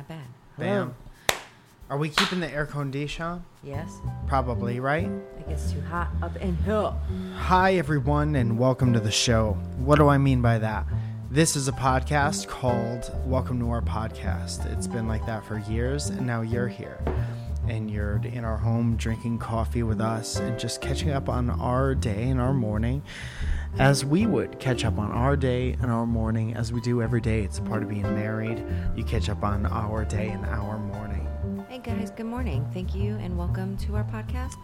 My bad. Hello. Bam. Are we keeping the air condition on? Yes. Probably, right? It gets too hot up in here. Hi, everyone, and welcome to the show. What do I mean by that? This is a podcast called Welcome to Our Podcast. It's been like that for years, and now you're here. And you're in our home drinking coffee with us and just catching up on our day and our morning as we would catch up on our day and our morning as we do every day. It's a part of being married. You catch up on our day and our morning. Hey guys, good morning. Thank you and welcome to our podcast.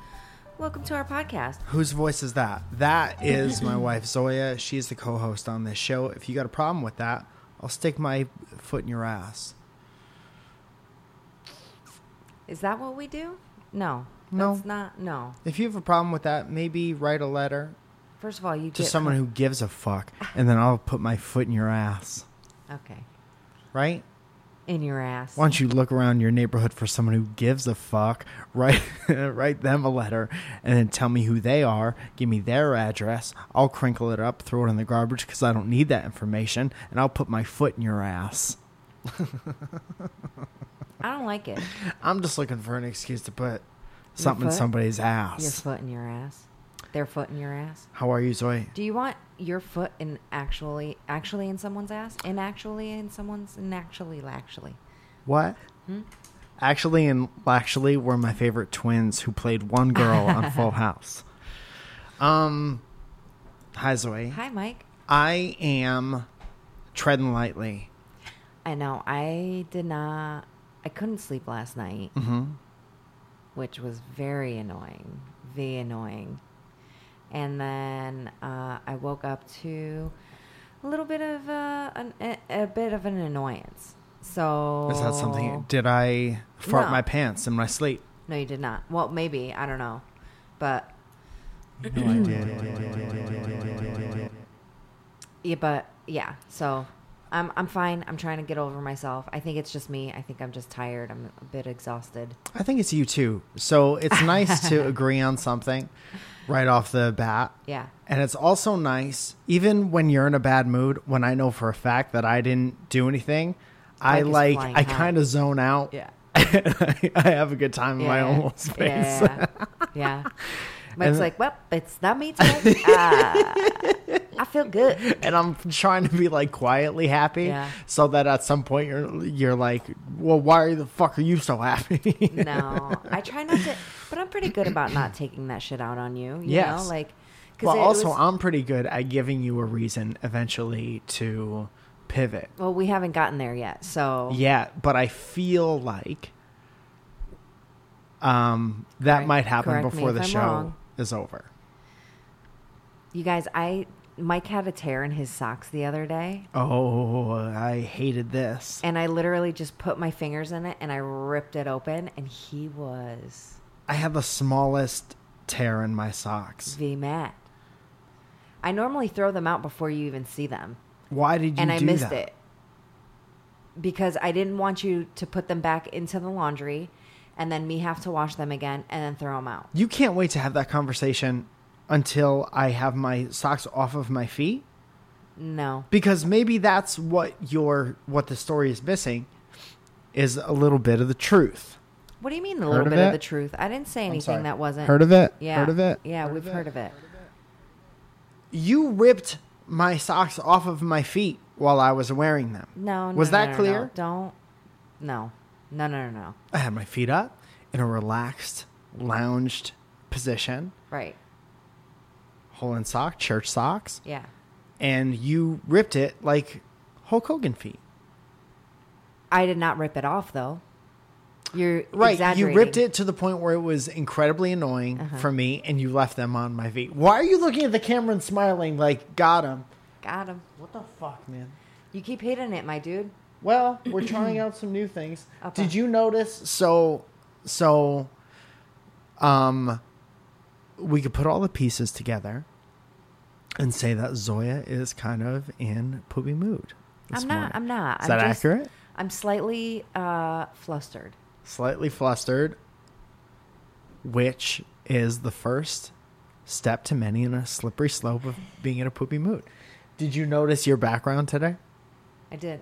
Welcome to our podcast. Whose voice is that? That is my wife Zoya. She's the co-host on this show. If you got a problem with that, I'll stick my foot in your ass. Is that what we do? No. No. That's not no. If you have a problem with that, maybe write a letter First of all, you to get someone who gives a fuck, and then I'll put my foot in your ass. Okay. Right? In your ass. Why don't you look around your neighborhood for someone who gives a fuck? Write write them a letter, and then tell me who they are. Give me their address. I'll crinkle it up, throw it in the garbage because I don't need that information, and I'll put my foot in your ass. I don't like it. I'm just looking for an excuse to put something in somebody's Your ass. foot in your ass. Their foot in your ass. How are you, Zoe? Do you want your foot in actually actually in someone's ass? In actually in someone's in actually actually. What? Hmm? Actually and actually were my favorite twins who played one girl on Full House. Um, hi Zoe. Hi Mike. I am treading lightly. I know. I did not I couldn't sleep last night, hmm which was very annoying. Very annoying. And then uh, I woke up to a little bit of uh, an, a, a bit of an annoyance. So Is that something? Did I fart No. my pants in my sleep? No, you did not. Well, maybe I don't know, but No, I did. yeah, but yeah. So I'm I'm fine. I'm trying to get over myself. I think it's just me. I think I'm just tired. I'm a bit exhausted. I think it's you too. So it's nice to agree on something right off the bat. Yeah. And it's also nice, even when you're in a bad mood, when I know for a fact that I didn't do anything, I Like I kind of zone out. Yeah. I have a good time in my Yeah. own little space. Yeah. yeah. It's like, well, it's not me today. Ah, I feel good. and I'm trying to be like quietly happy Yeah. so that at some point you're you're like, well, why the fuck are you so happy? No, I try not to, but I'm pretty good about not taking that shit out on you. You Yes. know, like, well, also, was- I'm pretty good at giving you a reason eventually to pivot. well, we haven't gotten there yet. So Yeah, but I feel like um, that Correct- might happen before the I'm show wrong. is over. you guys, I Mike had a tear in his socks the other day, Oh, I hated this. and I literally just put my fingers in it and I ripped it open, and he was I have the smallest tear in my socks. v mad. I normally throw them out before you even see them. Why did you and I missed that? it because I didn't want you to put them back into the laundry and then me have to wash them again and then throw them out. You can't wait to have that conversation until I have my socks off of my feet No. because maybe that's what your what the story is missing is a little bit of the truth. What do you mean a Heard little of bit it? of the truth? I didn't say anything sorry. that wasn't. Heard of it? Yeah. Heard of it? Yeah, Heard we've of heard it? of it. You ripped my socks off of my feet while I was wearing them. No, no Was no, that no, no, clear? No. Don't. No. No, no, no, no. I had my feet up in a relaxed, lounged position, Right. Holland sock, church socks, Yeah. and you ripped it like Hulk Hogan feet. I did not rip it off though. You're Right, you ripped it to the point where it was incredibly annoying Uh-huh. for me, and you left them on my feet. Why are you looking at the camera and smiling like, got him? Got him. What the fuck, man? You keep hitting it, my dude. Well, we're trying out some new things. Okay. Did you notice? So, so, um, we could put all the pieces together and say that Zoya is kind of in poopy mood. I'm not. morning. I'm not. Is I'm that just- accurate? I'm slightly uh, flustered. Slightly flustered, which is the first step to many in a slippery slope of being in a poopy mood. Did you notice your background today? I did.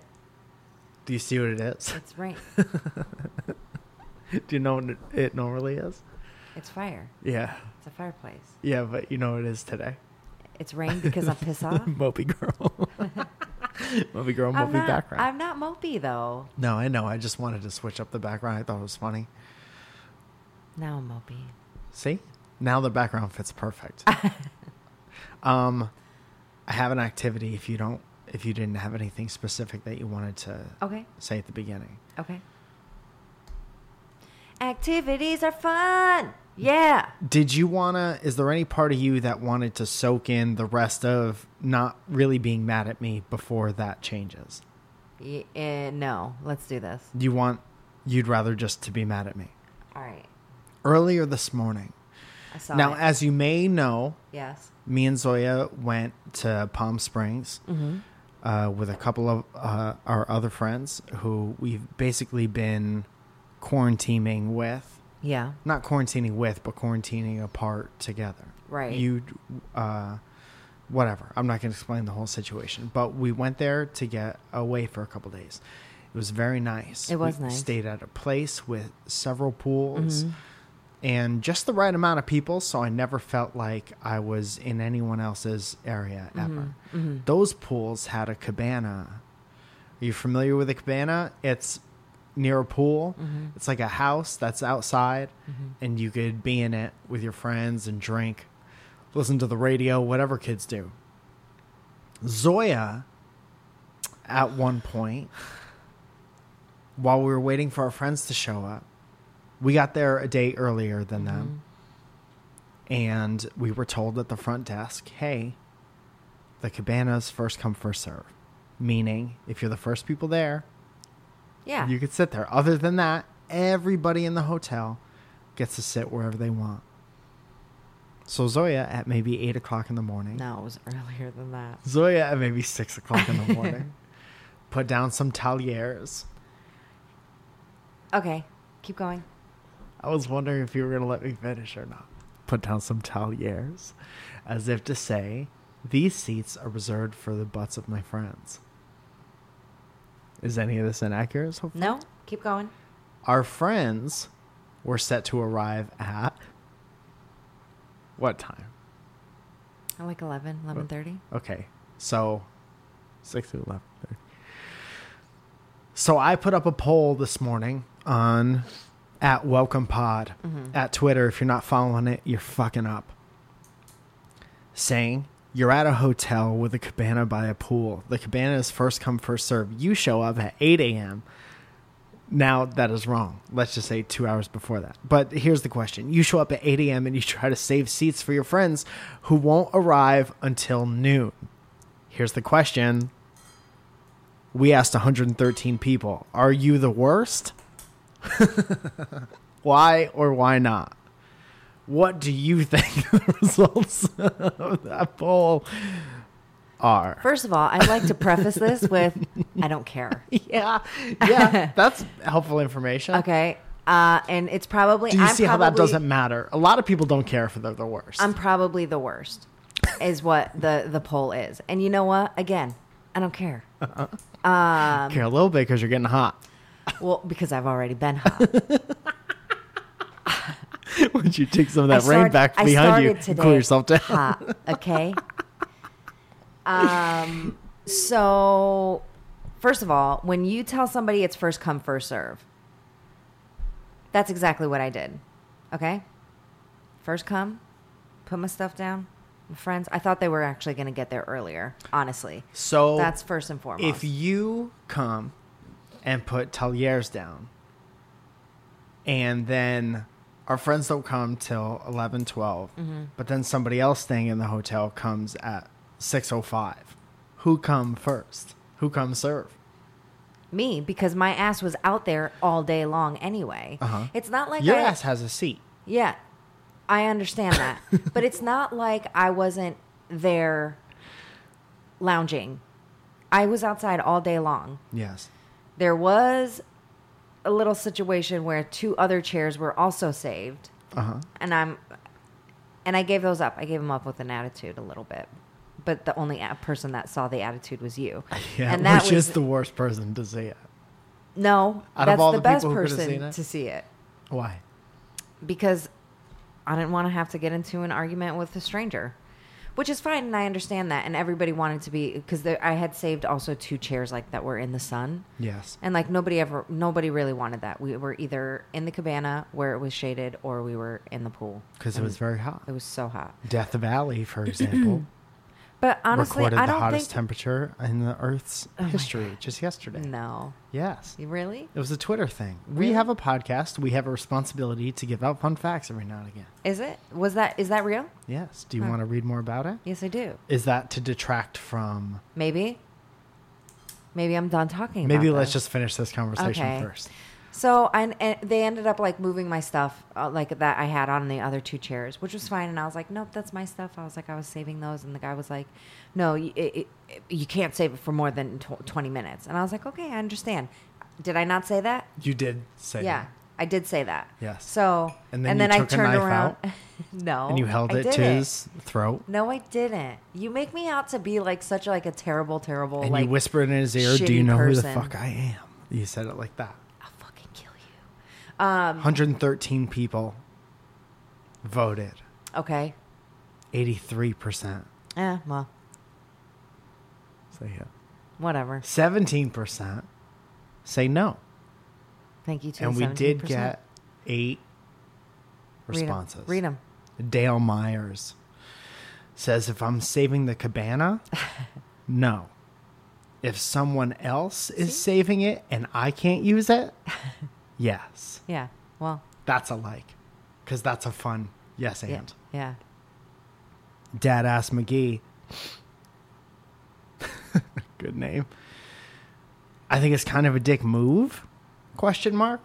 Do you see what it is? It's rain. Do you know what it normally is? it's fire. Yeah. It's a fireplace. Yeah, but you know what it is today? It's rain because I'm pissed off. Mopey girl. Mopey girl, I'm Mopey not, background. I'm not mopey though. no, I know. I just wanted to switch up the background. I thought it was funny. Now I'm mopey. See? Now the background fits perfect. um I have an activity if you don't if you didn't have anything specific that you wanted to Okay. say at the beginning. Okay. Activities are fun. Yeah. Did you wanna is there any part of you that wanted to soak in the rest of not really being mad at me before that changes? Y- uh, no. Let's do this. You want you'd rather just to be mad at me? All right. Earlier this morning. I saw Now it. as you may know, yes. me and Zoya went to Palm Springs Mm-hmm. uh, with a couple of uh, our other friends who we've basically been quarantining with. Yeah. Not quarantining with, but quarantining apart together. Right. You, uh, whatever. I'm not going to explain the whole situation, but we went there to get away for a couple days. It was very nice. It was We nice. Stayed at a place with several pools Mhm. and just the right amount of people, so I never felt like I was in anyone else's area ever. hmm Those pools had a cabana. Are you familiar with a cabana? It's near a pool. hmm It's like a house that's outside, hmm and you could be in it with your friends and drink, listen to the radio, whatever kids do. Zoya, at one point, while we were waiting for our friends to show up, we got there a day earlier than them, and we were told at the front desk, hey, the cabana's first come, first serve. Meaning, if you're the first people there, Yeah. you could sit there. Other than that, everybody in the hotel gets to sit wherever they want. So Zoya at maybe eight o'clock in the morning. no, it was earlier than that. Zoya at maybe six o'clock in the morning. put down some taliers. Okay. Keep going. I was wondering if you were gonna let me finish or not. Put down some taliers, as if to say, "These seats are reserved for the butts of my friends." Is any of this inaccurate? So far? No. Keep going. Our friends were set to arrive at what time? I like 11, 11.30. Okay, so six to eleven. So I put up a poll this morning on at Welcome Pod Mhm. at Twitter. If you're not following it, you're fucking up. Saying you're at a hotel with a cabana by a pool. The cabana is first come first serve. You show up at eight a.m. Now that is wrong. Let's just say two hours before that. But here's the question: You show up at eight a.m. and you try to save seats for your friends who won't arrive until noon. Here's the question: We asked 113 people. Are you the worst? why or why not? What do you think the results of that poll are? First of all, I'd like to preface this with I don't care. yeah, yeah, that's helpful information. Okay. Uh, and it's probably. Do you I'm see how that doesn't matter? A lot of people don't care if they're the worst. I'm probably the worst, is what the the poll is. And you know what? Again, I don't care. Um, care a little bit because you're getting hot. well, because I've already been hot. Would you take some of that I rain back I behind you and cool yourself down? Hot, okay. um. So, first of all, when you tell somebody it's first come first serve, that's exactly what I did. Okay. First come, put my stuff down. My friends, I thought they were actually going to get there earlier. Honestly, So that's first and foremost. if you come and put taliers down and then our friends don't come till 11 12 Mm-hmm. but then somebody else staying in the hotel comes at 605 who come first who comes serve me, because my ass was out there all day long anyway. Uh-huh. It's not like your I, ass has a seat Yeah, I understand that. but it's not like I wasn't there lounging. I was outside all day long. yes There was a little situation where two other chairs were also saved, uh-huh and I'm and I gave those up. I gave them up with an attitude a little bit. But the only a- person that saw the attitude was you. yeah and that which was is the worst person to see it No, Out that's the, the best people who could've seen person to see it Why? because I didn't want to have to get into an argument with a stranger, which is fine, and I understand that. And everybody wanted to be because I had saved also two chairs like that were in the sun, Yes. and like nobody ever, nobody really wanted that. We were either in the cabana where it was shaded, or we were in the pool Because it was very hot. It was so hot. Death Valley, for example, But honestly, recorded I the don't hottest think temperature in the Earth's Oh my history just yesterday. no, Yes. You really It was a Twitter thing. We have a podcast. We have a responsibility to give out fun facts every now and again. is it? Was that is that real? Yes. Do you want to read more about it? Yes, I do. Is that to detract from. Maybe. Maybe I'm done talking. Maybe about let's this. just finish this conversation Okay. first. So I and they ended up like moving my stuff uh, like that I had on the other two chairs, which was fine. And I was like, nope, that's my stuff. I was like, I was saving those, and the guy was like, no, you, it, it, you can't save it for more than tw- twenty minutes. And I was like, okay, I understand. Did I not say that? You did say yeah, that. I did say that. Yes. So And then you I took a turned around. no, And you held I it to his throat. No, I didn't. You make me out to be like such like a terrible, terrible. And like, you whispered in his ear, Do you know who the fuck I am? You said it like that. I'll fucking kill you. Um. 113 people voted. Okay. 83%. Yeah. Well, Say yeah. whatever. 17% say no. Thank you to and we did get eight responses. Read them. Dale Myers says if I'm saving the cabana, no. If someone else is See? saving it and I can't use it, yes. Yeah. Well. That's a like. Because that's a fun yes Yeah. and. Yeah. Dad ass McGee. Good name. I think it's kind of a dick move. Question mark.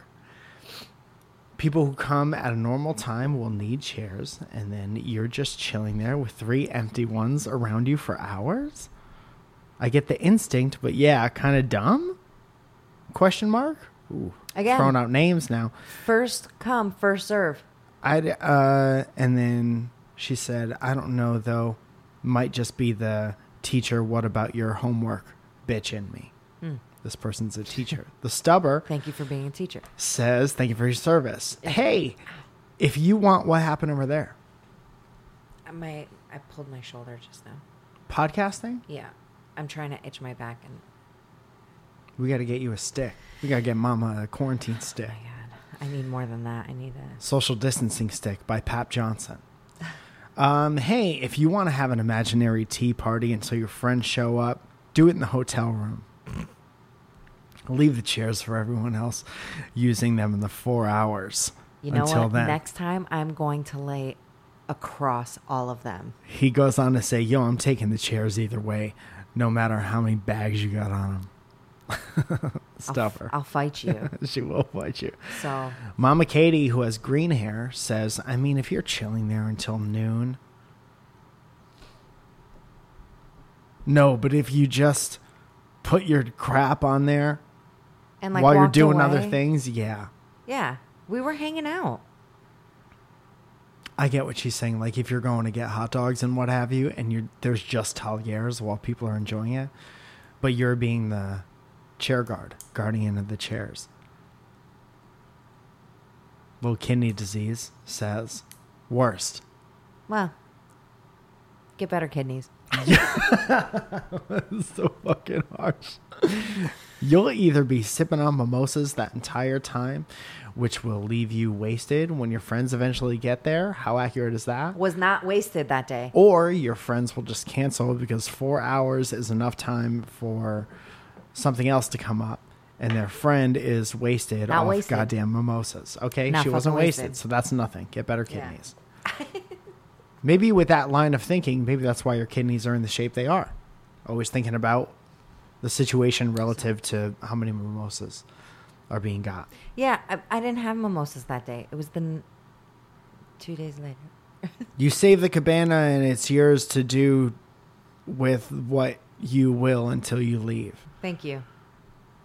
People who come at a normal time will need chairs, and then you're just chilling there with three empty ones around you for hours. I get the instinct, but yeah, kind of dumb. Question mark. Ooh, Again. throwing out names now. First come, first serve. I uh, and then she said, "I don't know though. Might just be the teacher. What about your homework, bitch in me." Hmm. This person's a teacher. The stubber Thank you for being a teacher. says, "Thank you for your service." Hey, if you want what happened over there, My I pulled my shoulder just now. podcasting, Yeah. I'm trying to itch my back and we got to get you a stick. We got to get Mama a quarantine stick, oh my god. I need more than that. I need a social distancing stick by Pap Johnson. Um, hey, if you want to have an imaginary tea party until your friends show up, do it in the hotel room. Leave the chairs for everyone else, using them in the four hours You know until what? then. Next time I'm going to lay across all of them. He goes on to say, "Yo, I'm taking the chairs either way, no matter how many bags you got on them." I'll, her. I'll fight you. she will fight you. so Mama Katie, who has green hair, says, I mean, if you're chilling there until noon. No, but if you just put your crap on there and like while you're doing other things, yeah. Yeah. We were hanging out. I get what she's saying. Like if you're going to get hot dogs and what have you, and you're there's just Talieres while people are enjoying it, but you're being the chair guard, guardian of the chairs. Low kidney disease says, worst. Well, get better kidneys. so fucking harsh. You'll either be sipping on mimosas that entire time, which will leave you wasted when your friends eventually get there. How accurate is that? Was not wasted that day. Or your friends will just cancel because four hours is enough time for something else to come up. And their friend is wasted Not off wasted. goddamn mimosas. Okay, Not she wasn't fucking wasted, wasted. so that's nothing. Get better Yeah. kidneys. maybe with that line of thinking, maybe that's why your kidneys are in the shape they are. Always thinking about the situation relative to how many mimosas are being got. Yeah, I, I didn't have mimosas that day. It was the n- two days later. You save the cabana and it's yours to do with what you will until you leave. Thank you.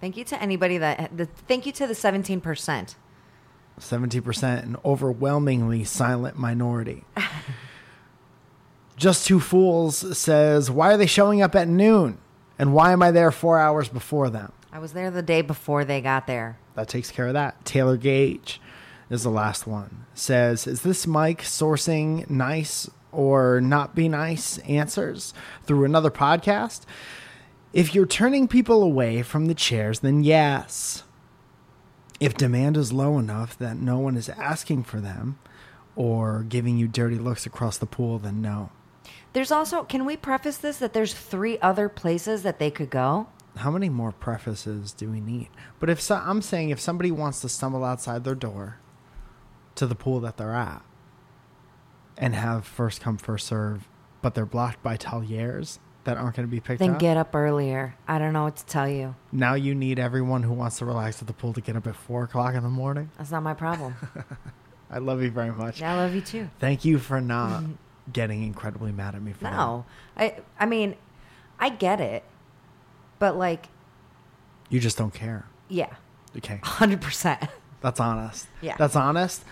Thank you to anybody that. The, thank you to the seventeen percent. 70% an overwhelmingly silent minority. Just Two Fools says, Why are they showing up at noon? And why am I there four hours before them? I was there the day before they got there. That takes care of that. Taylor Gage is the last one. Says, Is this Mike sourcing nice or not be nice answers through another podcast? If you're turning people away from the chairs, then yes. If demand is low enough that no one is asking for them or giving you dirty looks across the pool, then no. There's also, can we preface this that there's three other places that they could go? how many more prefaces do we need? But if so, I'm saying if somebody wants to stumble outside their door to the pool that they're at and have first come first serve, but they're blocked by taliers that aren't going to be picked Then up. Then get up earlier. I don't know what to tell you. now you need everyone who wants to relax at the pool to get up at four o'clock in the morning. That's not my problem. I love you very much. I love you too. Thank you for not getting incredibly mad at me for that. No, I. I mean, I get it, but like, You just don't care. yeah, Okay. hundred percent. That's honest. Yeah. That's honest.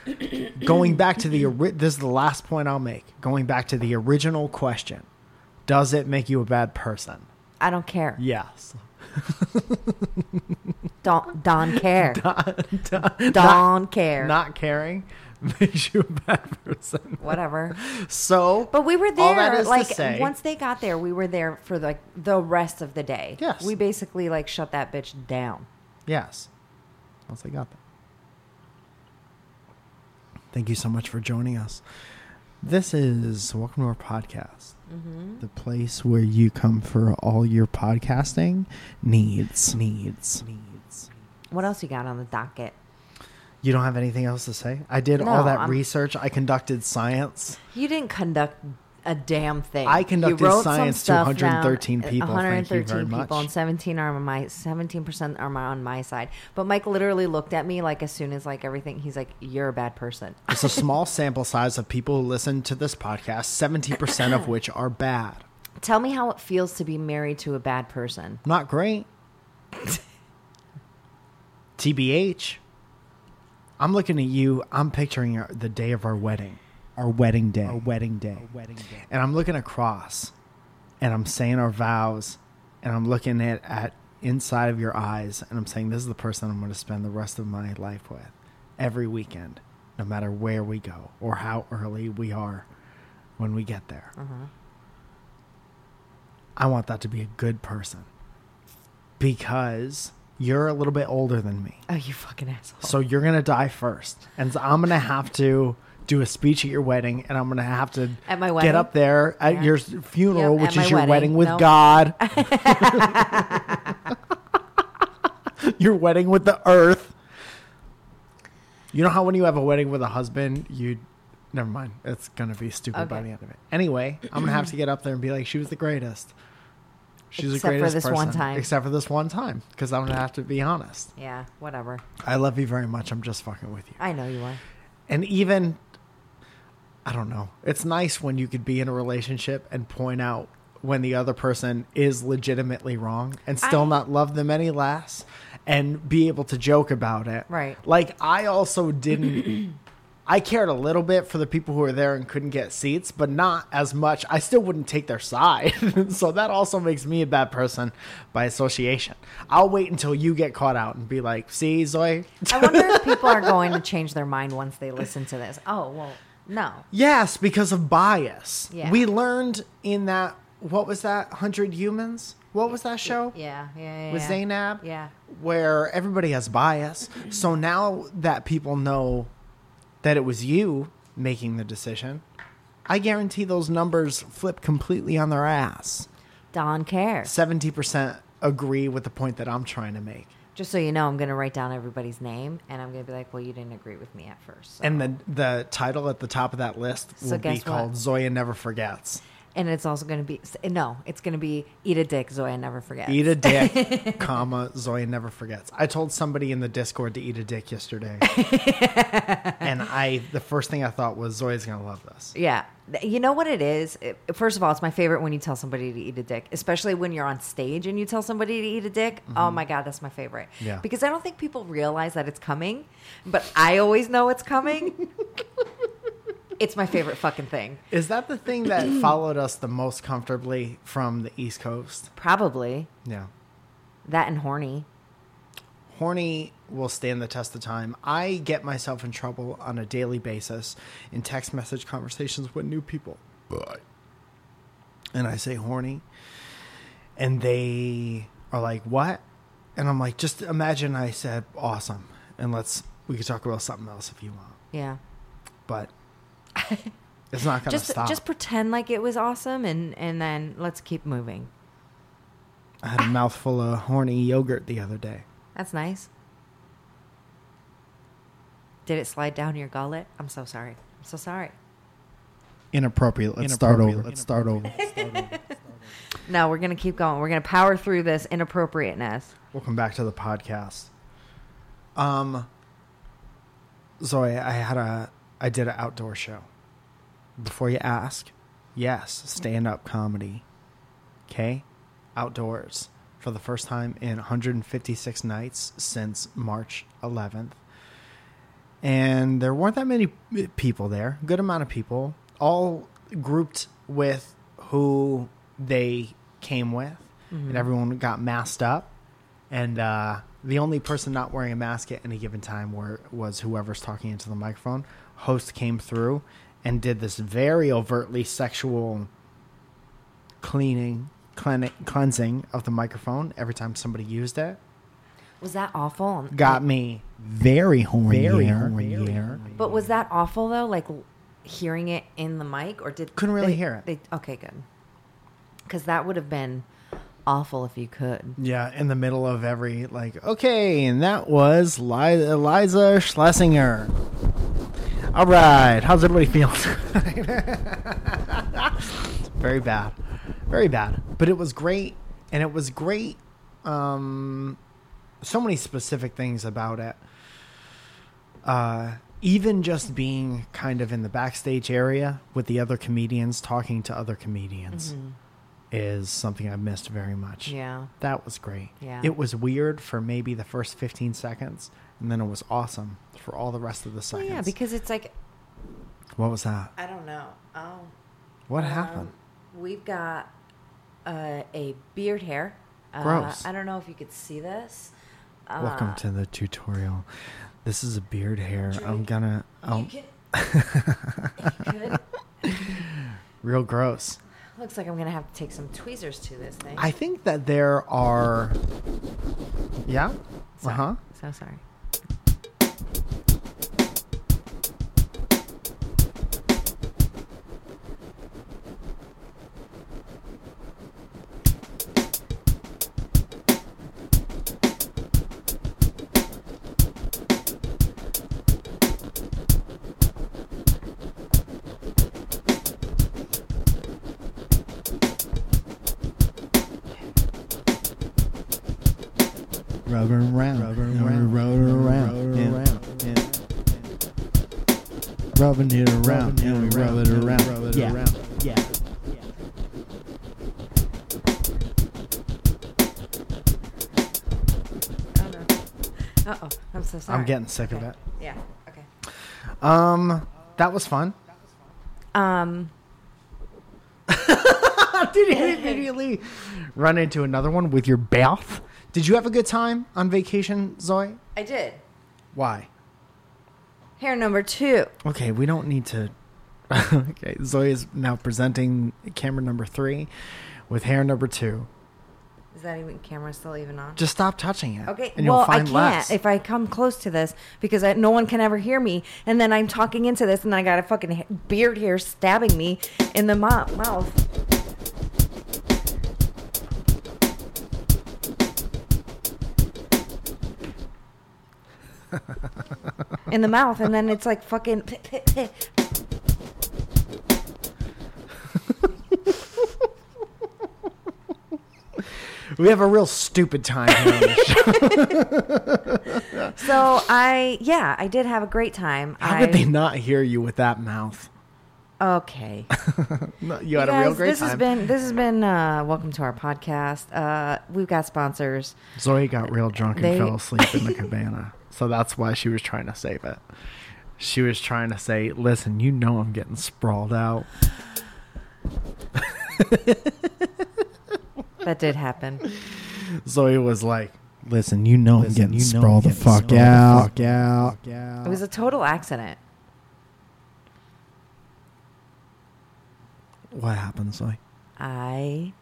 Going back to the this is the last point I'll make. Going back to the original question. Does it make you a bad person? I don't care. Yes. Don't Don care. not, Don't care. not caring makes you a bad person. Whatever. So But we were all that there. Like say- once they got there, we were there for like the rest of the day. Yes. We basically like shut that bitch down. Yes. Once they got there. Thank you so much for joining us. This is Welcome to our podcast, Mm-hmm. the place where you come for all your podcasting needs. Needs. Needs. What else you got on the docket? You don't have anything else to say? I did all that I'm- research. I conducted science. You didn't conduct a damn thing. I You conducted science to 113 down, uh, people. Thank you 113 very people, much. and 17 are on my 17 percent are on my side. But Mike literally looked at me like as soon as like everything, he's like, "You're a bad person." It's a small sample size of people who listen to this podcast, 70% of which are bad. Tell me how it feels to be married to a bad person. Not great. TBH. I'm looking at you. I'm picturing the day of our wedding, our wedding day, our wedding day, our wedding day. And I'm looking across, and I'm saying our vows, and I'm looking at at inside of your eyes, and I'm saying this is the person I'm going to spend the rest of my life with, every weekend, no matter where we go or how early we are when we get there. Uh-huh. I want that to be a good person because you're a little bit older than me. Oh, you fucking asshole! So you're going to die first. And so I'm going to have to do a speech at your wedding and I'm going to have to At my wedding? get up there at Yeah. your funeral, Yep, which is your wedding. wedding with Nope. God. your wedding with the earth. You know how when you have a wedding with a husband, you never mind. It's gonna be stupid by the end of it. Anyway, I'm gonna have to get up there and be like, she was the greatest. She's Except the for greatest this one person. time. Except for this one time, because I'm gonna have to be honest. yeah, whatever. I love you very much. I'm just fucking with you. I know you are. And even, I don't know. It's nice when you could be in a relationship and point out when the other person is legitimately wrong and still I- not love them any less and be able to joke about it. Right. Like, I also didn't. I cared a little bit for the people who were there and couldn't get seats, but not as much. I still wouldn't take their side. so that also makes me a bad person by association. I'll wait until you get caught out and be like, see, Zoe? I wonder if people are going to change their mind once they listen to this. Oh well, no. Yes, because of bias. Yeah. We learned in that what was that? 100 Humans? What was that show? Yeah, yeah, yeah. With yeah. Zainab? Yeah. Where everybody has bias. So now that people know that it was you making the decision, I guarantee those numbers flip completely on their ass. Don cares. 70% agree with the point that I'm trying to make. Just so you know, I'm going to write down everybody's name, and I'm going to be like, "Well, you didn't agree with me at first. So. And the the title at the top of that list So will be guess what? called Zoya Never Forgets. and it's also going to be no, it's going to be eat a dick, Zoya never forgets. Eat a dick, comma, Zoya never forgets. I told somebody in the Discord to eat a dick yesterday. and I the first thing I thought was Zoya's gonna love this. Yeah. You know what it is? It- First of all, it's my favorite when you tell somebody to eat a dick, especially when you're on stage and you tell somebody to eat a dick. Oh mm-hmm. my God, that's my favorite. Yeah. Because I don't think people realize that it's coming, but I always know it's coming. it's my favorite fucking thing. Is that the thing that followed us the most comfortably from the East Coast? Probably Yeah. that and horny. horny will stand the test of time. I get myself in trouble on a daily basis in text message conversations with new people. And I say horny, and they are like, "What?" And I'm like, "Just imagine I said awesome, and let's we could talk about something else if you want." Yeah. But it's not gonna Just stop. just pretend like it was awesome and and then let's keep moving. I had a mouthful of horny yogurt the other day. That's nice. Did it slide down your gullet? I'm so sorry. I'm so sorry. Inappropriate. Let's start over. Let's start over. No, we're gonna keep going. We're gonna power through this inappropriateness. Welcome back to the podcast. Um, Zoe, I had a, I did an outdoor show. Before you ask, yes, stand up comedy. Okay, outdoors for the first time in 156 nights since March 11th. And there weren't that many people there. Good amount of people, all grouped with who they came with, and everyone got masked up. And uh, the only person not wearing a mask at any given time were, was whoever's talking into the microphone. Host came through and did this very overtly sexual cleaning, clean, cleansing of the microphone every time somebody used it. Was that awful? Got me very horny. Very horny. But was that awful though? Like l- hearing it in the mic, or did Couldn't really they- hear it. They, okay, good. Because that would have been awful if you could. Yeah, in the middle of every like, okay, and that was Li- Iliza Shlesinger. All right, how's everybody feeling? Very bad, very bad. But it was great, and it was great. Um, so many specific things about it. Uh, even just being kind of in the backstage area with the other comedians, talking to other comedians, is something I missed very much. Yeah. That was great. Yeah. It was weird for maybe the first 15 seconds, and then it was awesome for all the rest of the Well, seconds. yeah, because it's like what was that? I don't know. Oh, What um, happened? We've got uh, a beard hair. Uh, Gross. I don't know if you could see this. Uh, Welcome to the tutorial. This is a beard hair. I'm gonna. Oh, you could. real gross. Looks like I'm gonna have to take some tweezers to this thing. I think that there are. Yeah. Uh huh. So sorry. Rubber around, rubber around, rubber around, yeah. Rubbing it around, and we rub it around, yeah, yeah. Oh no. Uh oh. I'm so sorry. I'm getting sick of Okay. it. Yeah. Okay. Um, that was fun. Um. Did you immediately run into another one with your bath? Did you have a good time on vacation, Zoe? I did. Why? Hair number two. Okay, we don't need to. okay, Zoe is now presenting camera number three with hair number two. Is that even camera still even on? Just stop touching it. Okay. and you'll well, find I can't less. if I come close to this because I, no one can ever hear me, and then I'm talking into this, and I got a fucking beard hair stabbing me in the mo- mouth. In the mouth, and then it's like fucking. we have a real stupid time here on show. So I, yeah, I did have a great time. How I, could they not hear you with that mouth? Okay. No, you had You a real great this time. has been this has been uh, welcome to our podcast. Uh, we've got sponsors. Zoe got real drunk and They- fell asleep in the cabana. So that's why she was trying to save it. She was trying to say, listen, you know I'm getting sprawled out. That did happen. Zoe was like, Listen, you know I'm getting you know sprawled I'm the getting fuck sprawled the out. fuck out. Yeah. It was a total accident. What happened, Zoe? I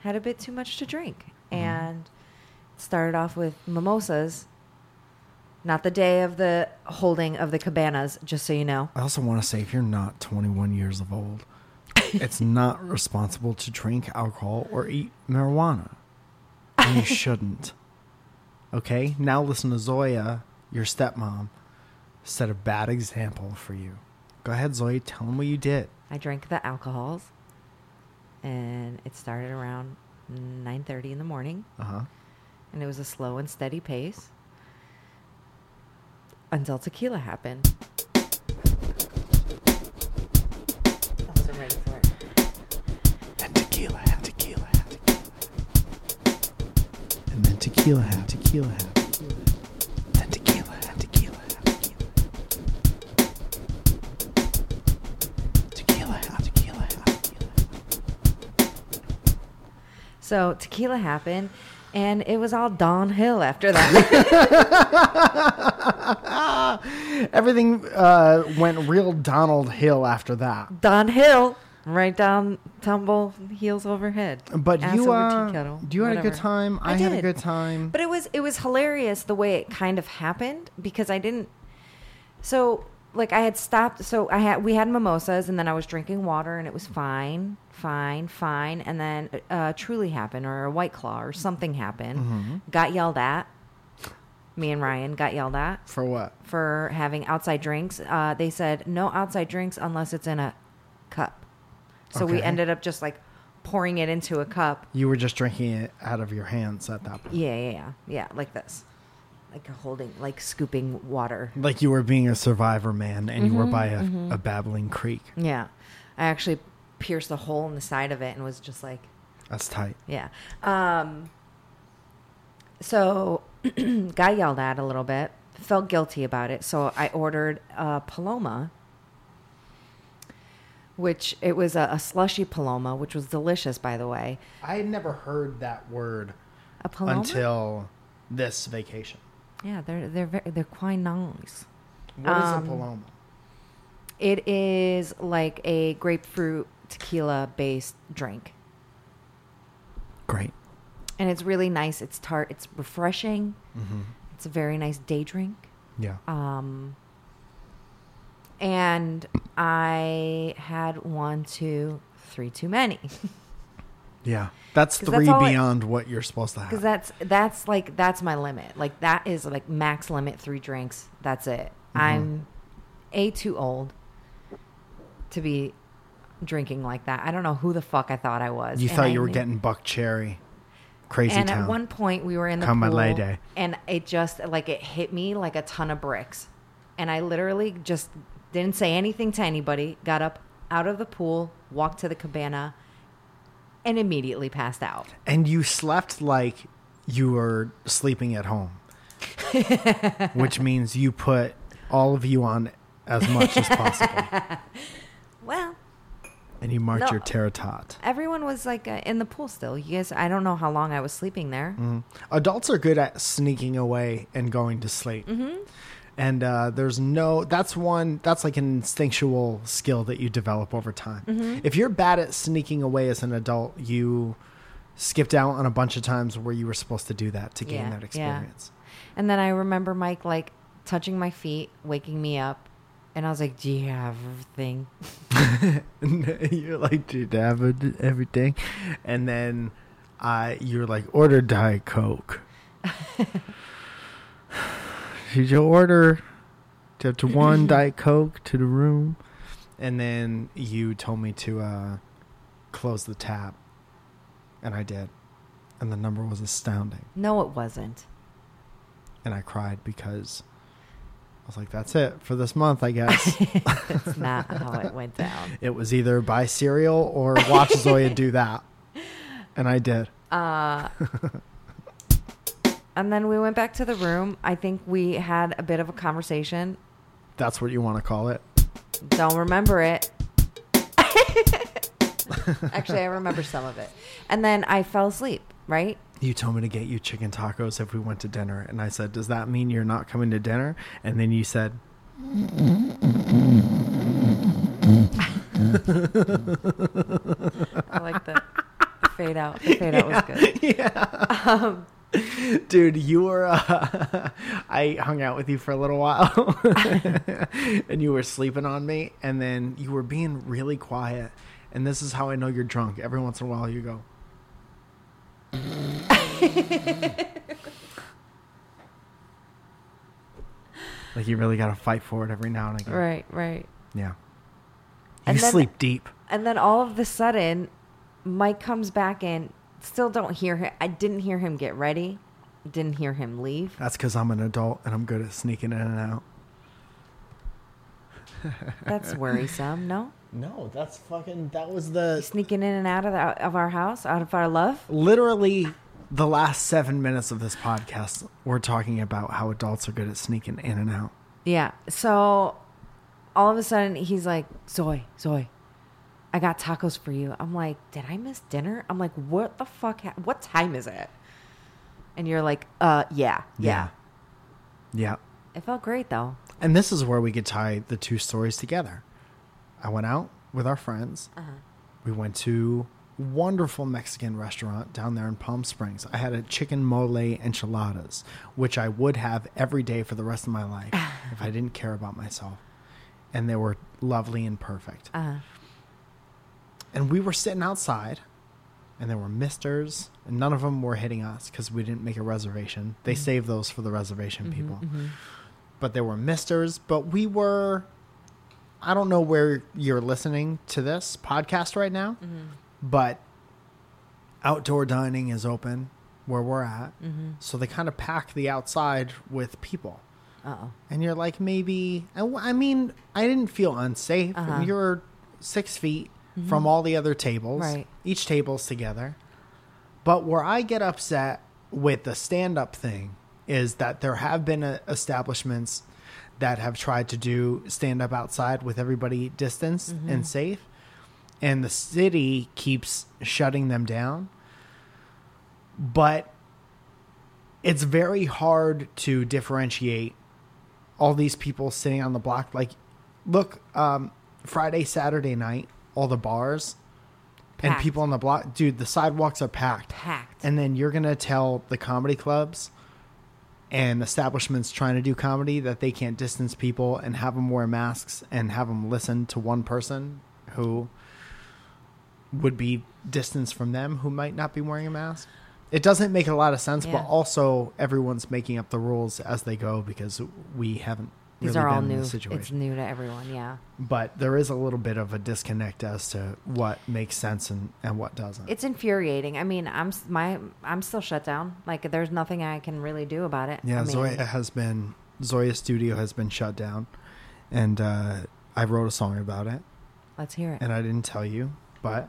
had a bit too much to drink Mm-hmm. and started off with mimosas. Not the day of the holding of the cabanas, just so you know. I also want to say if you're not 21 years of old, it's not responsible to drink alcohol or eat marijuana. And you shouldn't. Okay? Now listen to Zoya, your stepmom, set a bad example for you. Go ahead, Zoya, tell them what you did. I drank the alcohols, and it started around 9:30 in the morning, Uh huh. and it was a slow and steady pace until tequila happened. I wasn't ready for it. And tequila had tequila had tequila. And then tequila had tequila had tequila. Then tequila tequila tequila. Tequila tequila tequila. So tequila happened, and it was all downhill after that. Everything uh, went real Donald Hill after that. Don Hill, right down, tumble, heels over head. But Ass you, over uh, tea kettle, you had a good time. I, I had a did. good time. But it was it was hilarious the way it kind of happened because I didn't. So like I had stopped. So I had we had mimosas and then I was drinking water and it was fine, fine, fine. And then uh, truly happened or a white claw or something happened. Mm-hmm. Got yelled at. Me and Ryan got yelled at For what? for having outside drinks. Uh, they said no outside drinks unless it's in a cup. So we Okay. ended up just like pouring it into a cup. You were just drinking it out of your hands at that point. Yeah, yeah, yeah, yeah, like this, like holding, like scooping water. Like you were being a survivor man and you Mm-hmm, were by a, a babbling creek. Yeah, I actually pierced a hole in the side of it and was just like, That's tight. yeah. Um, so got yelled at a little bit. Felt guilty about it, so I ordered a Paloma, which it was a, a slushy Paloma, which was delicious, by the way. I had never heard that word A Paloma. until this vacation. yeah, they're they're very, they're quite nice. What is Um, a Paloma? It is like a grapefruit tequila based drink. Great. And it's really nice. It's tart. It's refreshing. hmm It's a very nice day drink. Yeah. Um, and I had one, two, three too many. Yeah. That's three I- beyond what you're supposed to have. Because that's that's like that's my limit. Like that is like max limit three drinks. That's it. Mhm. I'm a too old to be drinking like that. I don't know who the fuck I thought I was. you And thought I you were knew- getting Buckcherry. Crazy and town. at one point we were in the Come pool, lady. and it just like it hit me like a ton of bricks, and I literally just didn't say anything to anybody. Got up out of the pool, walked to the cabana, and immediately passed out. and you slept like you were sleeping at home, which means you put all of you on as much as possible, and you marked No. your terratot. everyone was like uh, in the pool still. You guys, I don't know how long I was sleeping there. Mhm. Adults are good at sneaking away and going to sleep. Mm-hmm. And uh, there's no, that's one, that's like an instinctual skill that you develop over time. Mm-hmm. If you're bad at sneaking away as an adult, you skipped out on a bunch of times where you were supposed to do that to gain Yeah, that yeah. experience. And then I remember Mike like touching my feet, waking me up, and I was like, "Do you have everything?" you're like, dude, I have everything. And then uh, you're like, order Diet Coke. Did you order to, to one Diet Coke to the room? And then you told me to uh, close the tap, And I did. And the number was astounding. No, it wasn't. And I cried because I was like, that's it for this month, I guess. That's not how it went down. it was either buy cereal or watch Zoya do that. And I did. Uh, and then we went back to the room. I think we had a bit of a conversation. That's what you want to call it. Don't remember it. Actually, I remember some of it. And then I fell asleep, right? You told me to get you chicken tacos if we went to dinner, and I said, "Does that mean you're not coming to dinner?" And then you said, I like the, the fade out. The fade out was good. "Yeah." Um, Dude, you were. Uh, I hung out with you for a little while, and you were sleeping on me, and then you were being really quiet. And this is how I know you're drunk. Every once in a while, you go. like you really got to fight for it every now and again. right, right. Yeah. You And then- sleep deep. And then all of a sudden, Mike comes back in. Still don't hear him. I didn't hear him get ready. Didn't hear him leave. That's because I'm an adult and I'm good at sneaking in and out. That's worrisome. No, No, that's fucking. That was the sneaking in and out of the, of our house, out of our love. literally the last seven minutes of this podcast. We're talking about how adults are good at sneaking in and out. Yeah. So all of a sudden he's like, Zoe, Zoe, I got tacos for you. I'm like, did I miss dinner? I'm like, what the fuck? Ha- what time is it? And you're like, uh, yeah, yeah. Yeah. It felt great though. And this is where we could tie the two stories together. I went out with our friends. Uh-huh. We went to wonderful Mexican restaurant down there in Palm Springs. I had a chicken mole enchiladas, which I would have every day for the rest of my life if I didn't care about myself. And they were lovely and perfect. Uh, And we were sitting outside, and there were misters, and none of them were hitting us because we didn't make a reservation. They mm-hmm. saved those for the reservation mm-hmm, people. Mm-hmm. But there were misters, but we were. I don't know where you're listening to this podcast right now, but outdoor dining is open where we're at. So they kind of pack the outside with people. uh-oh. And you're like, maybe. I I mean, I didn't feel unsafe. Uh-huh. You're six feet from all the other tables. Right. Each table's together. But where I get upset with the stand up thing is that there have been uh, establishments that have tried to do stand up outside with everybody distanced and safe. And the city keeps shutting them down. But it's very hard to differentiate all these people sitting on the block. Like, look, um, Friday, Saturday night, all the bars and people on the block, dude, the sidewalks are packed. Packed. And then you're gonna tell the comedy clubs and establishments trying to do comedy that they can't distance people and have them wear masks and have them listen to one person who would be distanced from them who might not be wearing a mask. It doesn't make a lot of sense, Yeah. but also everyone's making up the rules as they go because we haven't These really are all new. It's new to everyone. Yeah. But there is a little bit of a disconnect as to what makes sense and, and what doesn't. It's infuriating. I mean, I'm my I'm still shut down. Like there's nothing I can really do about it. Yeah, I mean, Zoya has been Zoya Studio has been shut down, and uh, I wrote a song about it, Let's hear it. and I didn't tell you, but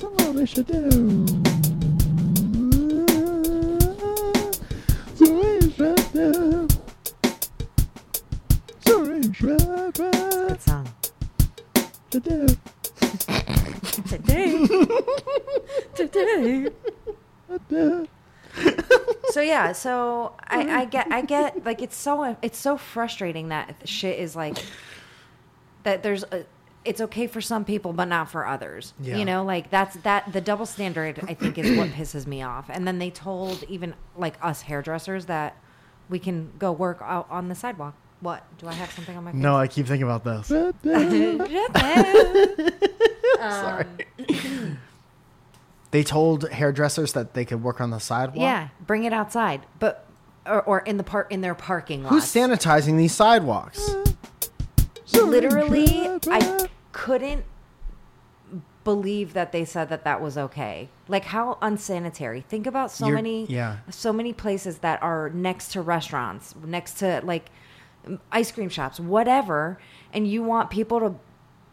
Good song. Today. Today. so yeah, so I, I get I get like it's so it's so frustrating that shit is like that there's a, it's okay for some people but not for others. Yeah. You know, like that's that the double standard I think is what pisses me off. And then they told even like us hairdressers that we can go work out on the sidewalk. What? Do I have something on my face? No, I keep thinking about this. Um, Sorry. They told hairdressers that they could work on the sidewalk. Yeah, bring it outside, but or, or in the park in their parking lot. Who's sanitizing these sidewalks? Literally, I couldn't believe that they said that that was okay. Like how unsanitary. Think about so You're- many yeah. so many places that are next to restaurants, next to like ice cream shops, whatever, and you want people to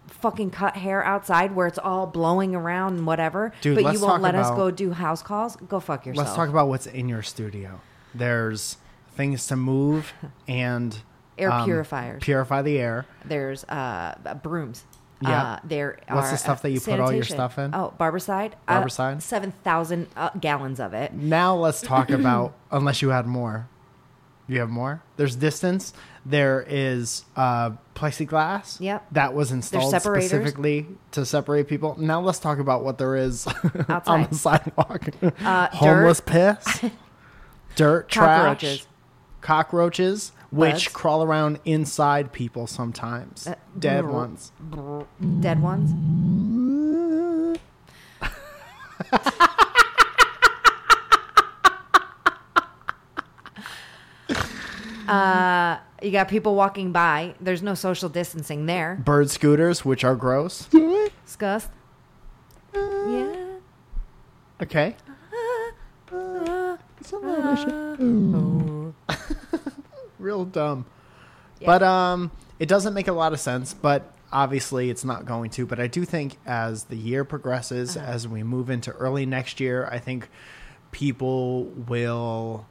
fucking cut hair outside where it's all blowing around and whatever, Dude, but you won't let us go do house calls. Go fuck yourself. Let's talk about what's in your studio. There's things to move and Air um, purifiers. Purify the air. There's uh, brooms. Yeah. Uh, there What's are, the stuff uh, that you put all your sanitation. stuff in? Oh, Barbicide. Barbicide. Uh, Seven thousand uh, gallons of it. Now let's talk about unless you had more. You have more? There's distance. There is uh, plexiglass. Yep. That was installed specifically to separate people. Now let's talk about what there is on the sidewalk. Uh, Homeless piss. dirt, trash, Cockroaches. cockroaches, which Bugs. crawl around inside people sometimes. Uh, Dead brr. ones. Dead ones. uh, you got people walking by. There's no social distancing there. Bird scooters, which are gross. Disgust. Yeah. Okay. Oh. Real dumb. Yeah. But um, it doesn't make a lot of sense. But obviously, it's not going to. But I do think as the year progresses, Uh-huh. as we move into early next year, I think people will.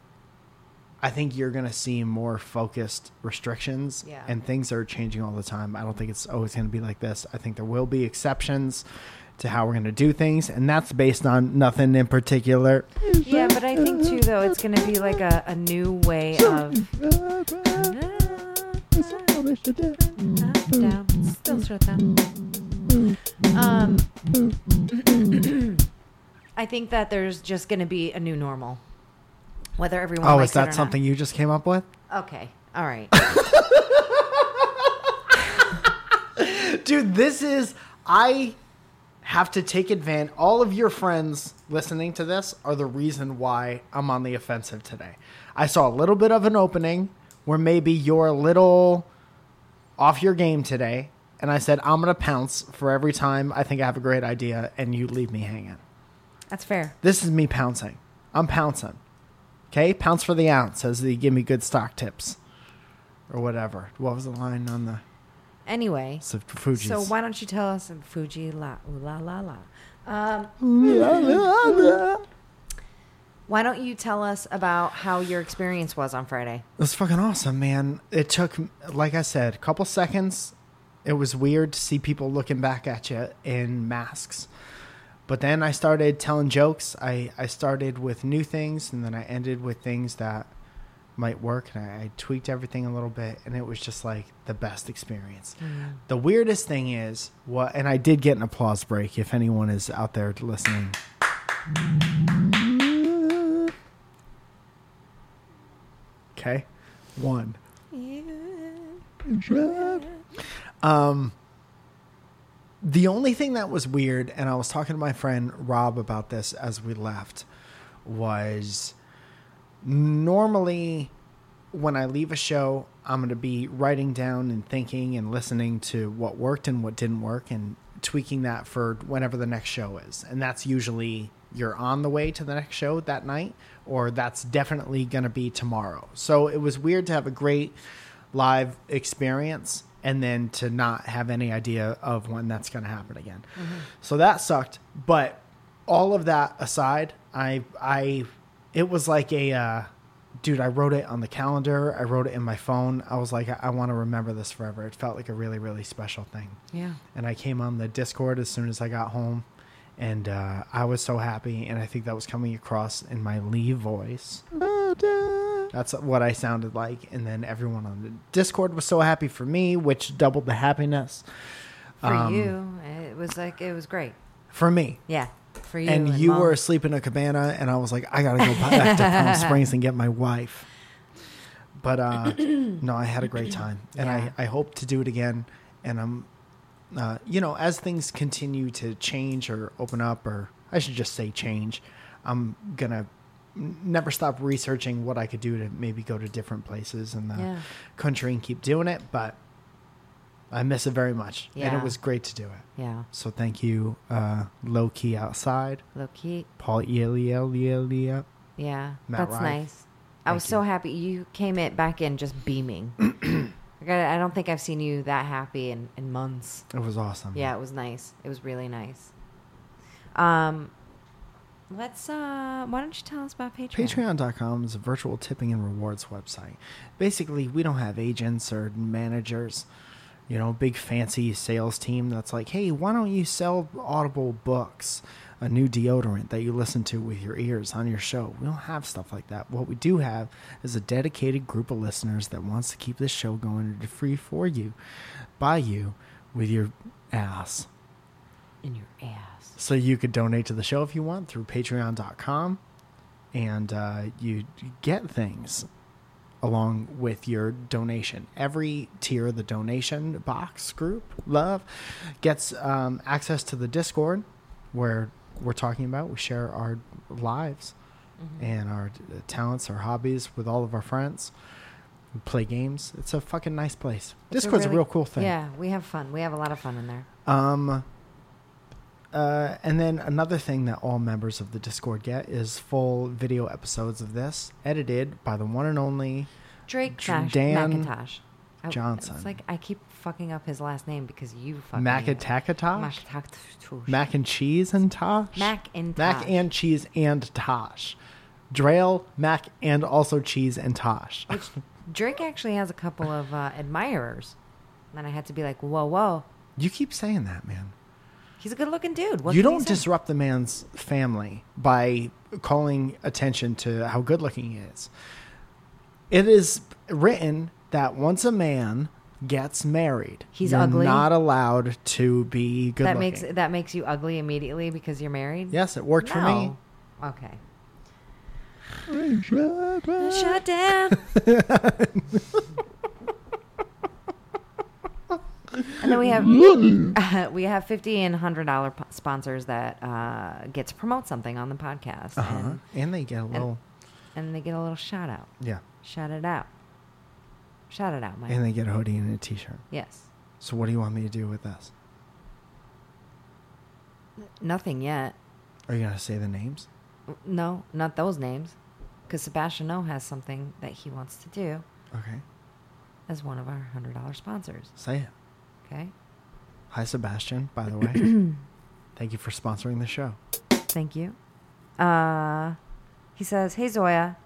I think you're going to see more focused restrictions, Yeah. and things are changing all the time. I don't think it's always going to be like this. I think there will be exceptions to how we're going to do things, and that's based on nothing in particular. Yeah, but I think too, though, it's going to be like a, a new way of. Still shut down. Um, I think that there's just going to be a new normal, whether everyone. Oh, likes is it or that not. something you just came up with? Okay, all right. Dude, this is I have to take advantage. All of your friends listening to this are the reason why I'm on the offensive today. I saw a little bit of an opening where maybe you're a little off your game today, and I said I'm gonna pounce for every time I think I have a great idea, and you leave me hanging. That's fair. This is me pouncing. I'm pouncing. Okay, pounce for the ounce as they give me good stock tips, or whatever. What was the line on the Anyway, so Fuji's? so why don't you tell us in Fuji la ooh la la la? Um, why don't you tell us about how your experience was on Friday? It was fucking awesome, man. It took, like I said, a couple seconds. It was weird to see people looking back at you in masks. But then I started telling jokes. I, I started with new things, and then I ended with things that might work. And I, I tweaked everything a little bit, and it was just like the best experience. The weirdest thing is what, and I did get an applause break. If anyone is out there listening, okay, one. Um, the only thing that was weird, and I was talking to my friend Rob about this as we left, was normally when I leave a show, I'm going to be writing down and thinking and listening to what worked and what didn't work and tweaking that for whenever the next show is. And that's usually you're on the way to the next show that night, or that's definitely going to be tomorrow. So it was weird to have a great live experience and then to not have any idea of when that's going to happen again. Mm-hmm. So that sucked. But all of that aside, I I it was like a uh, dude. I wrote it on the calendar. I wrote it in my phone. I was like, I, I want to remember this forever. It felt like a really really special thing. Yeah. And I came on the Discord as soon as I got home, and uh, I was so happy. And I think that was coming across in my Lee voice. That's what I sounded like. And then everyone on the Discord was so happy for me, which doubled the happiness For Um, you, it was like it was great. for me. Yeah. For you. and you Mom. were asleep in a cabana, and I was like, I gotta go back to Palm Springs and get my wife. But uh, no, I had a great time, and Yeah. I, I hope to do it again. And I'm, uh, you know, as things continue to change or open up, or I should just say change, I'm gonna never stop researching what I could do to maybe go to different places in the Yeah. country and keep doing it. But I miss it very much, and it was great to do it. Yeah. So thank you, uh, low key outside, Low key. Paul Elia. Yeah. Matt that's nice. I was Thank so happy. You came it back in just beaming. Like, I I don't think I've seen you that happy in, in months. It was awesome. Yeah, it was nice. It was really nice. Um, let's. Uh, why don't you tell us about Patreon? Patreon.com is a virtual tipping and rewards website. Basically, we don't have agents or managers, you know, big fancy sales team that's like, hey, why don't you sell Audible books, a new deodorant that you listen to with your ears on your show? We don't have stuff like that. What we do have is a dedicated group of listeners that wants to keep this show going free for you, by you, with your ass. in your ass. So you could donate to the show if you want through patreon.com and uh, you get things along with your donation. Every tier of the donation box group, love, gets um, access to the Discord where we're talking about. We share our lives Mm-hmm. and our uh, talents, our hobbies with all of our friends. We play games. It's a fucking nice place. It's Discord's a, really- real cool thing. Yeah, we have fun. We have a lot of fun in there. Um, uh, and then another thing that all members of the Discord get is full video episodes of this, edited by the one and only. Drake Dr- Dan McIntosh. I- Johnson. It's like I keep fucking up his last name because you fucking Macatacatosh? Macatacatosh. Mac and cheese and Tosh? Mac and Mac and cheese and Tosh. Drail, Mac, and also cheese and Tosh. Drake actually has a couple of uh, admirers, and I had to be like, whoa, whoa. you keep saying that, man. He's a good-looking dude. What you don't disrupt the man's family by calling attention to how good looking he is. It is written that once a man gets married, He's you're ugly? not allowed to be good that looking. makes that makes you ugly immediately because you're married. yes, it worked for me. Okay. Shut down. and then we have we have fifty and hundred dollar p- sponsors that uh, get to promote something on the podcast, Uh-huh. and, And they get a little, and they get a little shout out. yeah, Shout it out. Shout it out, Mike. and they get a hoodie and a t-shirt. yes. So what do you want me to do with this? Nothing yet. Are you gonna say the names? No, not those names, because Sebastian O has something that he wants to do Okay, as one of our hundred dollar sponsors. say it. Okay. Hi, Sebastian. By the way, thank you for sponsoring the show. Thank you. Uh, he says, "Hey Zoya,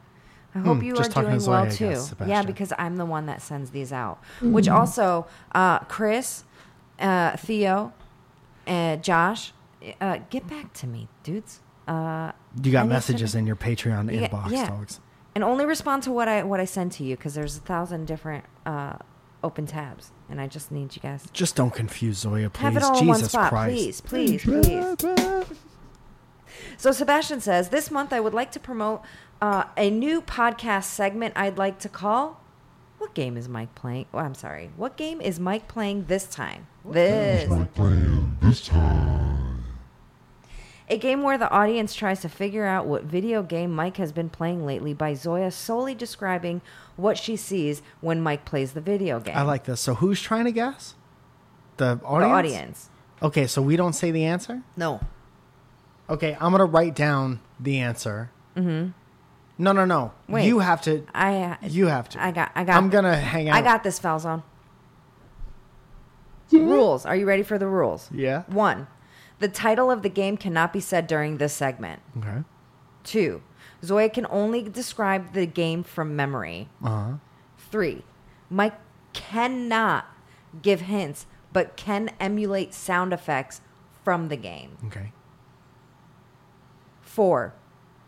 I hope Hmm, you are just talking to doing Zoya, I well guess, too. Yeah, because I'm the one that sends these out. Which also, uh, Chris, uh, Theo, uh, Josh, uh, get back to me, dudes. Uh, You got I to- messages in your Patreon Yeah, inbox, yeah. dogs. and only respond to what I what I send to you because there's a thousand different uh, open tabs, and I just need you guys Just don't confuse Zoya, please. have it all Jesus in one spot, Christ. please, please, please. So Sebastian says, this month I would like to promote uh, a new podcast segment I'd like to call. What game is Mike playing? Oh, I'm sorry. What game is Mike playing this time? This. What game is Mike playing This. Time a game where the audience tries to figure out what video game Mike has been playing lately by Zoya solely describing what she sees when Mike plays the video game. I like this. So who's trying to guess? The the audience? audience. Okay, so we don't say the answer? No. Okay, I'm going to write down the answer. Mm-hmm. No, no, no. Wait. You have to. I You have to. I got I got I'm going to hang out. I got this, Falzone. rules. Are you ready for the rules? Yeah. One, the title of the game cannot be said during this segment. Okay. Two, Zoya can only describe the game from memory. Uh huh. Three, Mike cannot give hints, but can emulate sound effects from the game. Okay. Four,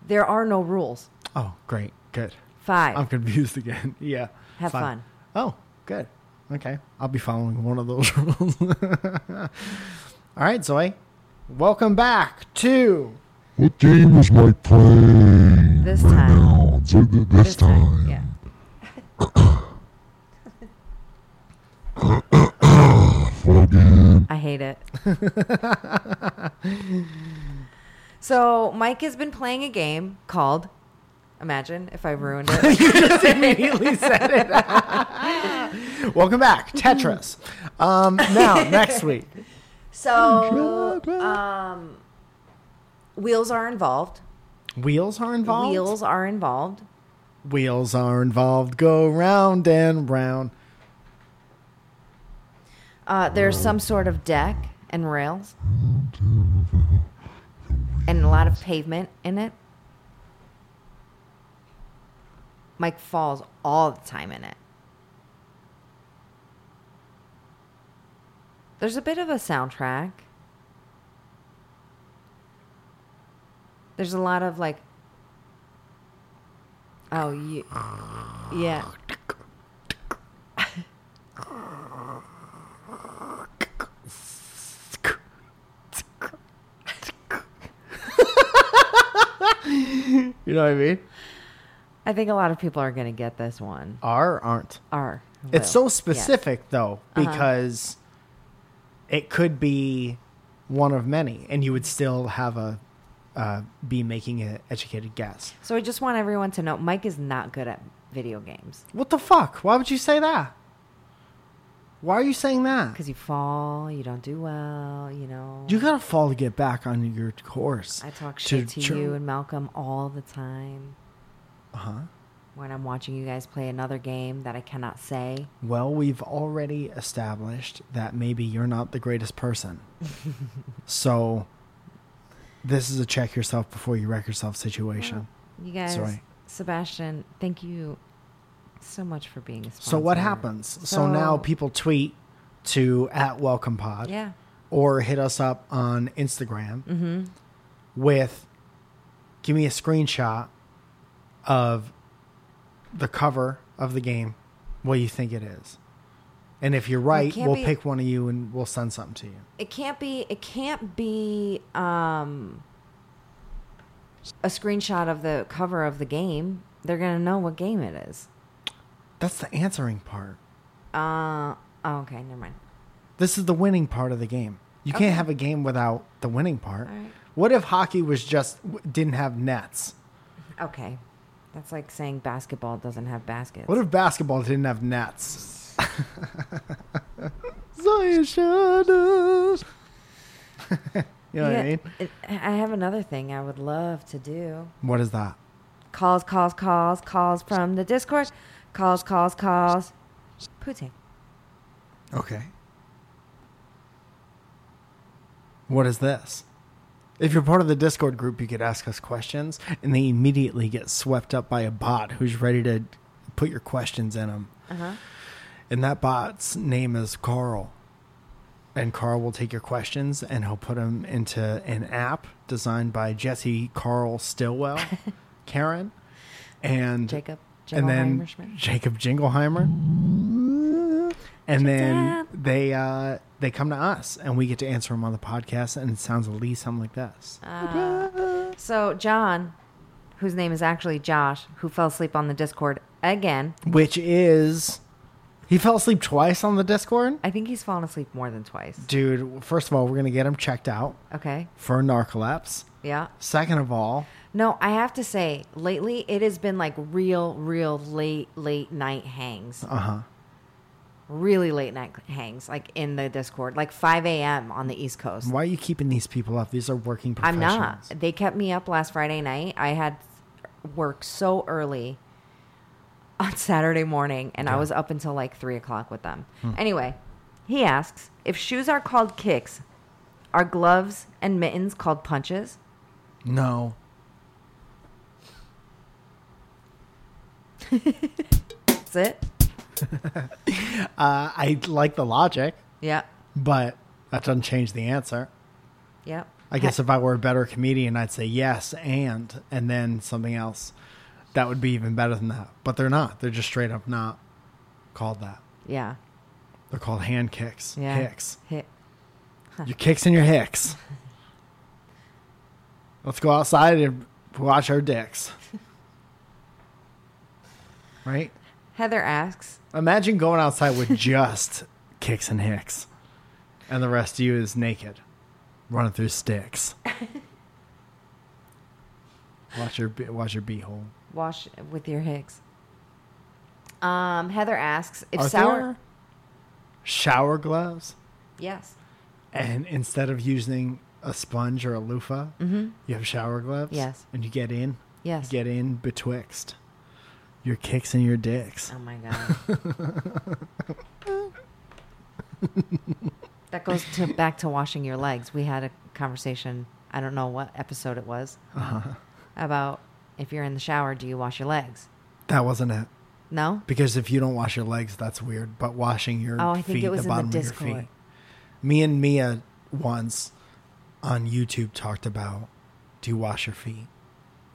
there are no rules. Oh, great. Good. 5 I'm confused again. yeah. Have Fine. fun. Oh, good. Okay. I'll be following one of those rules. All right, Zoe. Welcome back to. What game is Mike playing? This right time. Now? So th- this, time. Yeah. Full. I hate it. so Mike has been playing a game called. Imagine if I ruined it. you just immediately said it. Welcome back, Tetris. Um, now next week. So, um, wheels are involved. Wheels are involved. Wheels are involved. Wheels are involved. Go round and round. Uh, there's some sort of deck and rails, and a lot of pavement in it. Mike falls all the time in it. There's a bit of a soundtrack. There's a lot of like. Oh, you, yeah. You know what I mean? I think a lot of people are going to get this one. Are aren't. Are. It's so will. Yes. specific though Uh-huh. because it could be one of many, and you would still have a uh, be making an educated guess. So I just want everyone to know Mike is not good at video games What the fuck? Why would you say that? Why are you saying that? because you fall, you don't do well, you know. You gotta fall to get back on your course. I talk to shit to, you and Malcolm all the time Uh huh. when I'm watching you guys play another game that I cannot say. Well, we've already established that maybe you're not the greatest person. so, this is a check yourself before you wreck yourself situation. You guys, Sorry. Sebastian, thank you so much for being a sponsor. So, what happens? So, now people tweet to at Welcome Pod Yeah. or hit us up on Instagram Mm-hmm. with give me a screenshot of the cover of the game, what you think it is. And if you're right, we'll be- pick one of you and we'll send something to you. It can't be. It can't be. Um, a screenshot of the cover of the game. They're gonna know what game it is. That's the answering part. Uh. Oh, okay. Never mind. This is the winning part of the game. You Okay. can't have a game without the winning part. Right. What if hockey was just didn't have nets? Okay. That's like saying basketball doesn't have baskets. What if basketball didn't have nets? Zion Shadows. you know what I mean? it- I have another thing I would love to do. What is that? Calls, calls, calls, calls from the Discord. Calls, calls, calls. Poutine. Okay. What is this? If you're part of the Discord group, you could ask us questions, and they immediately get swept up by a bot who's ready to put your questions in them. Uh huh. And that bot's name is Carl. And Carl will take your questions and he'll put them into an app designed by Jesse Carl Stillwell, Karen, and Jacob. and then Jacob Jingleheimer. And then they uh, they come to us and we get to answer them on the podcast, and it sounds at least something like this. Uh, so John, whose name is actually Josh, who fell asleep on the Discord again. Which is, he fell asleep twice on the Discord. I think he's fallen asleep more than twice. Dude, first of all, we're gonna get him checked out Okay. for narcolepsy. Yeah. Second of all, No, I have to say, lately it has been like real, real late, late night hangs. uh huh. Really late night hangs, like in the Discord, like 5 a.m. on the East Coast. Why are you keeping these people up? These are working I'm professionals. not. They kept me up last Friday night. I had work so early on Saturday morning, and I was up until like 3 o'clock with them. Hmm. Anyway, he asks if shoes are called kicks, are gloves and mittens called punches? No. That's it? Uh, I like the logic, Yeah. but that doesn't change the answer. Yep. I guess if I were a better comedian, I'd say yes and and then something else. That would be even better than that. But they're not. They're just straight up not called that. Yeah. They're called hand kicks. Yeah. Hicks. Hit. Your kicks and your hicks. Let's go outside and watch our dicks. Right? Heather asks, Imagine going outside with just kicks and hicks, and the rest of you is naked, running through sticks. watch your watch your beehole. Wash with your hicks. Um, Heather asks if Are sour. there shower gloves, Yes. and instead of using a sponge or a loofah, Mm-hmm. you have shower gloves. Yes. And you get in, Yes. get in betwixt your kicks and your dicks. Oh my god. that goes to back to washing your legs. We had a conversation. I don't know what episode it was Uh-huh. about if you're in the shower, do you wash your legs? That wasn't it. No. Because if you don't wash your legs, that's weird. But washing your Oh, I think feet, it was the in the bottom of your Discord. feet. Me and Mia once on YouTube talked about do you wash your feet?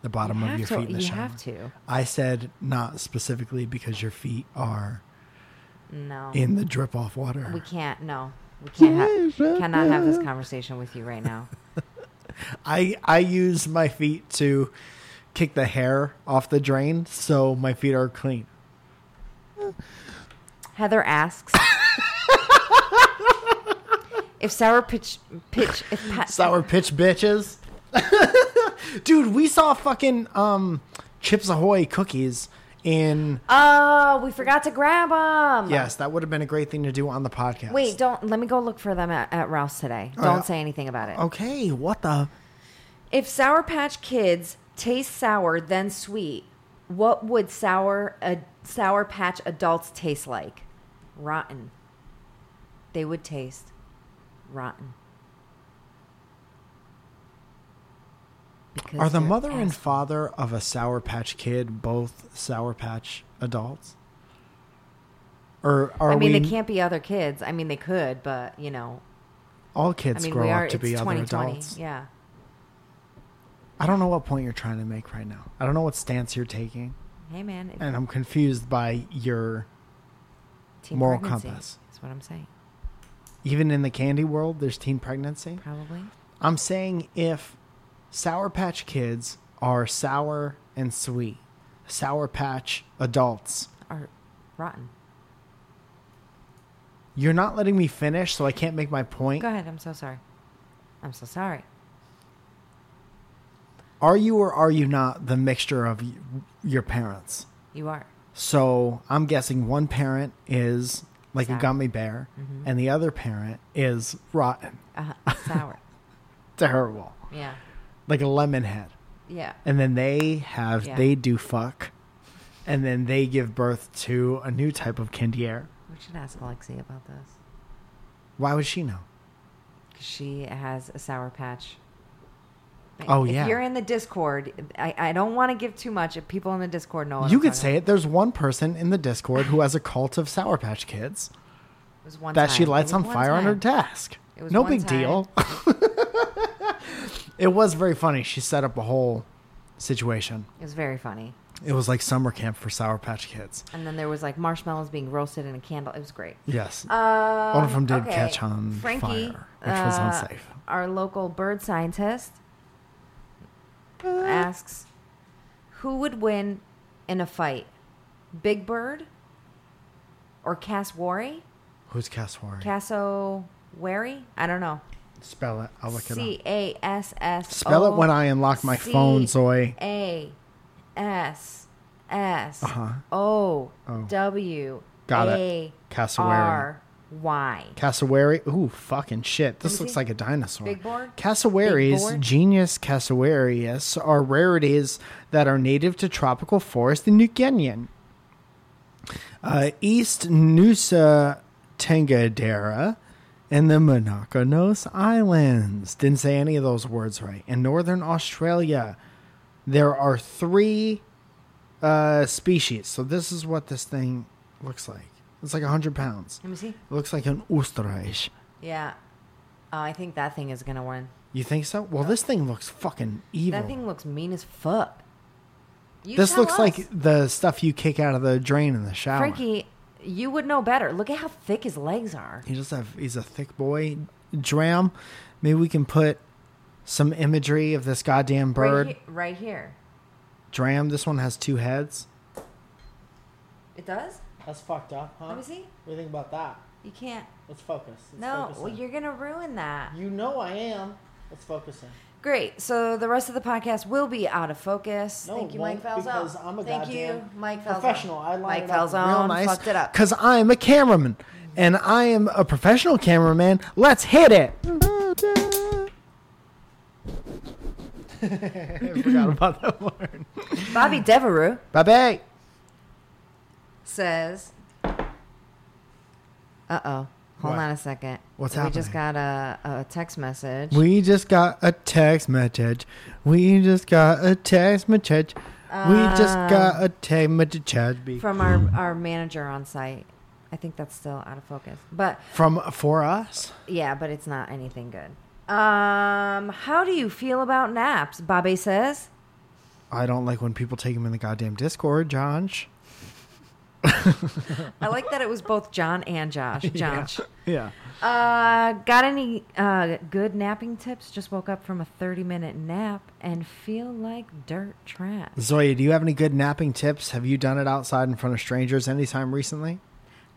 The bottom you of your to, feet in the You shower. have to. I said not specifically because your feet are No. in the drip off water. we can't. No. We can't. Ha- uh, cannot have this uh. conversation with you right now. I I use my feet to kick the hair off the drain so my feet are clean. Heather asks if sour pitch pitch if pa- Sour pitch bitches. Dude, we saw fucking um Chips Ahoy cookies in Oh, we forgot to grab them. Yes, that would have been a great thing to do on the podcast. Wait, don't let me go look for them at, at Rouse today. Oh, Don't yeah. say anything about it. Okay, what the If Sour Patch Kids taste sour then sweet, what would sour a Sour Patch adults taste like? Rotten. They would taste rotten. Because Are the mother and father of a Sour Patch Kid both Sour Patch adults? Or are I mean, we they can't be other kids. I mean, they could, but you know, all I kids mean, grow are. up to be other adults? Yeah. I don't know what point you're trying to make right now. I don't know what stance you're taking, Hey, man. And I'm confused by your teen moral compass. That's what I'm saying. even in the candy world. There's teen pregnancy. Probably. I'm saying if Sour Patch Kids are sour and sweet, Sour Patch adults, are rotten. you're not letting me finish, so I can't make my point. Go ahead. I'm so sorry. I'm so sorry. Are you or are you not the mixture of y- your parents? You are. So I'm guessing one parent is like Sour. a gummy bear, Mhm. and the other parent is rotten, Uh, sour. terrible, Yeah. like a lemon head. Yeah. And then they have Yeah. they do fuck, and then they give birth to a new type of kindier. We should ask Alexi about this. Why would she know? 'Cause she has a sour patch. Oh, if yeah. If you're in the Discord, I, I don't want to give too much. If people in the Discord know, you I'm could say about. it. There's one person in the Discord who has a cult of Sour Patch Kids was that she time. It lights on fire on her desk. It was No big deal. it was very funny. She set up a whole situation. It was very funny. It was like summer camp for Sour Patch Kids. And then there was like marshmallows being roasted in a candle. It was great. Yes. Um, One of them did okay. catch on Frankie, fire, which was uh, unsafe. Our local bird scientist asks, "Who would win in a fight, Big Bird or Cassowary? Who's Cassowary? Cassowary? I don't know. Spell it. I'll look it C up. A S S. Spell it when I unlock my phone, Zoe. A S S Uh-huh. O Oh. W Got it. A Cassowary. R Y. Cassowary. Ooh, fucking shit. This looks see. like a dinosaur. Big board? Cassowaries, Big board? Genius cassowarius, are rarities that are native to tropical forest in New Guinea. Uh, East Nusa Tengadera and the Monaconos Islands. Didn't say any of those words right. In northern Australia, there are three uh, species. So this is what this thing looks like. It's like 100 pounds. Let me see. It looks like an ostrich. Yeah. Uh, I think that thing is gonna win. You think so? Well, this thing looks fucking evil. That thing looks mean as fuck. You this looks us. like the stuff you kick out of the drain in the shower. Frankie. You would know better. Look at how thick his legs are. He just have he's a thick boy. Dram, maybe we can put some imagery of this goddamn bird. Right, he- right here. Dram, this one has two heads. It does. That's fucked up, huh? Let me see. What do you think about that? You can't. Let's focus. Let's no, well, you're gonna ruin that. You know I am. Let's focus in. Great. So the rest of the podcast will be out of focus. No, Thank you, Mike won't, Falzone. because I'm a Thank you, Mike Falzone. Professional. I line Mike it up Falzone real nice fucked it up. because I'm a cameraman. And I am a professional cameraman. Let's hit it. I forgot about that word. Bobby Devereux Bye bye. Says, "Uh oh, hold What? on a second. What's we just got a, a text message. We just got a text message. We just got a text message. We just Uh, got a text message from our our manager on site. I think that's still out of focus, but from for us. yeah, but it's not anything good. Um, how do you feel about naps? Bobby says. I don't like when people take them in the goddamn Discord, Josh. I like that it was both John and Josh. Josh. Yeah. Uh, got any uh, good napping tips? Just woke up from a 30 minute nap and feel like dirt trash. Zoya, do you have any good napping tips? Have you done it outside in front of strangers anytime recently?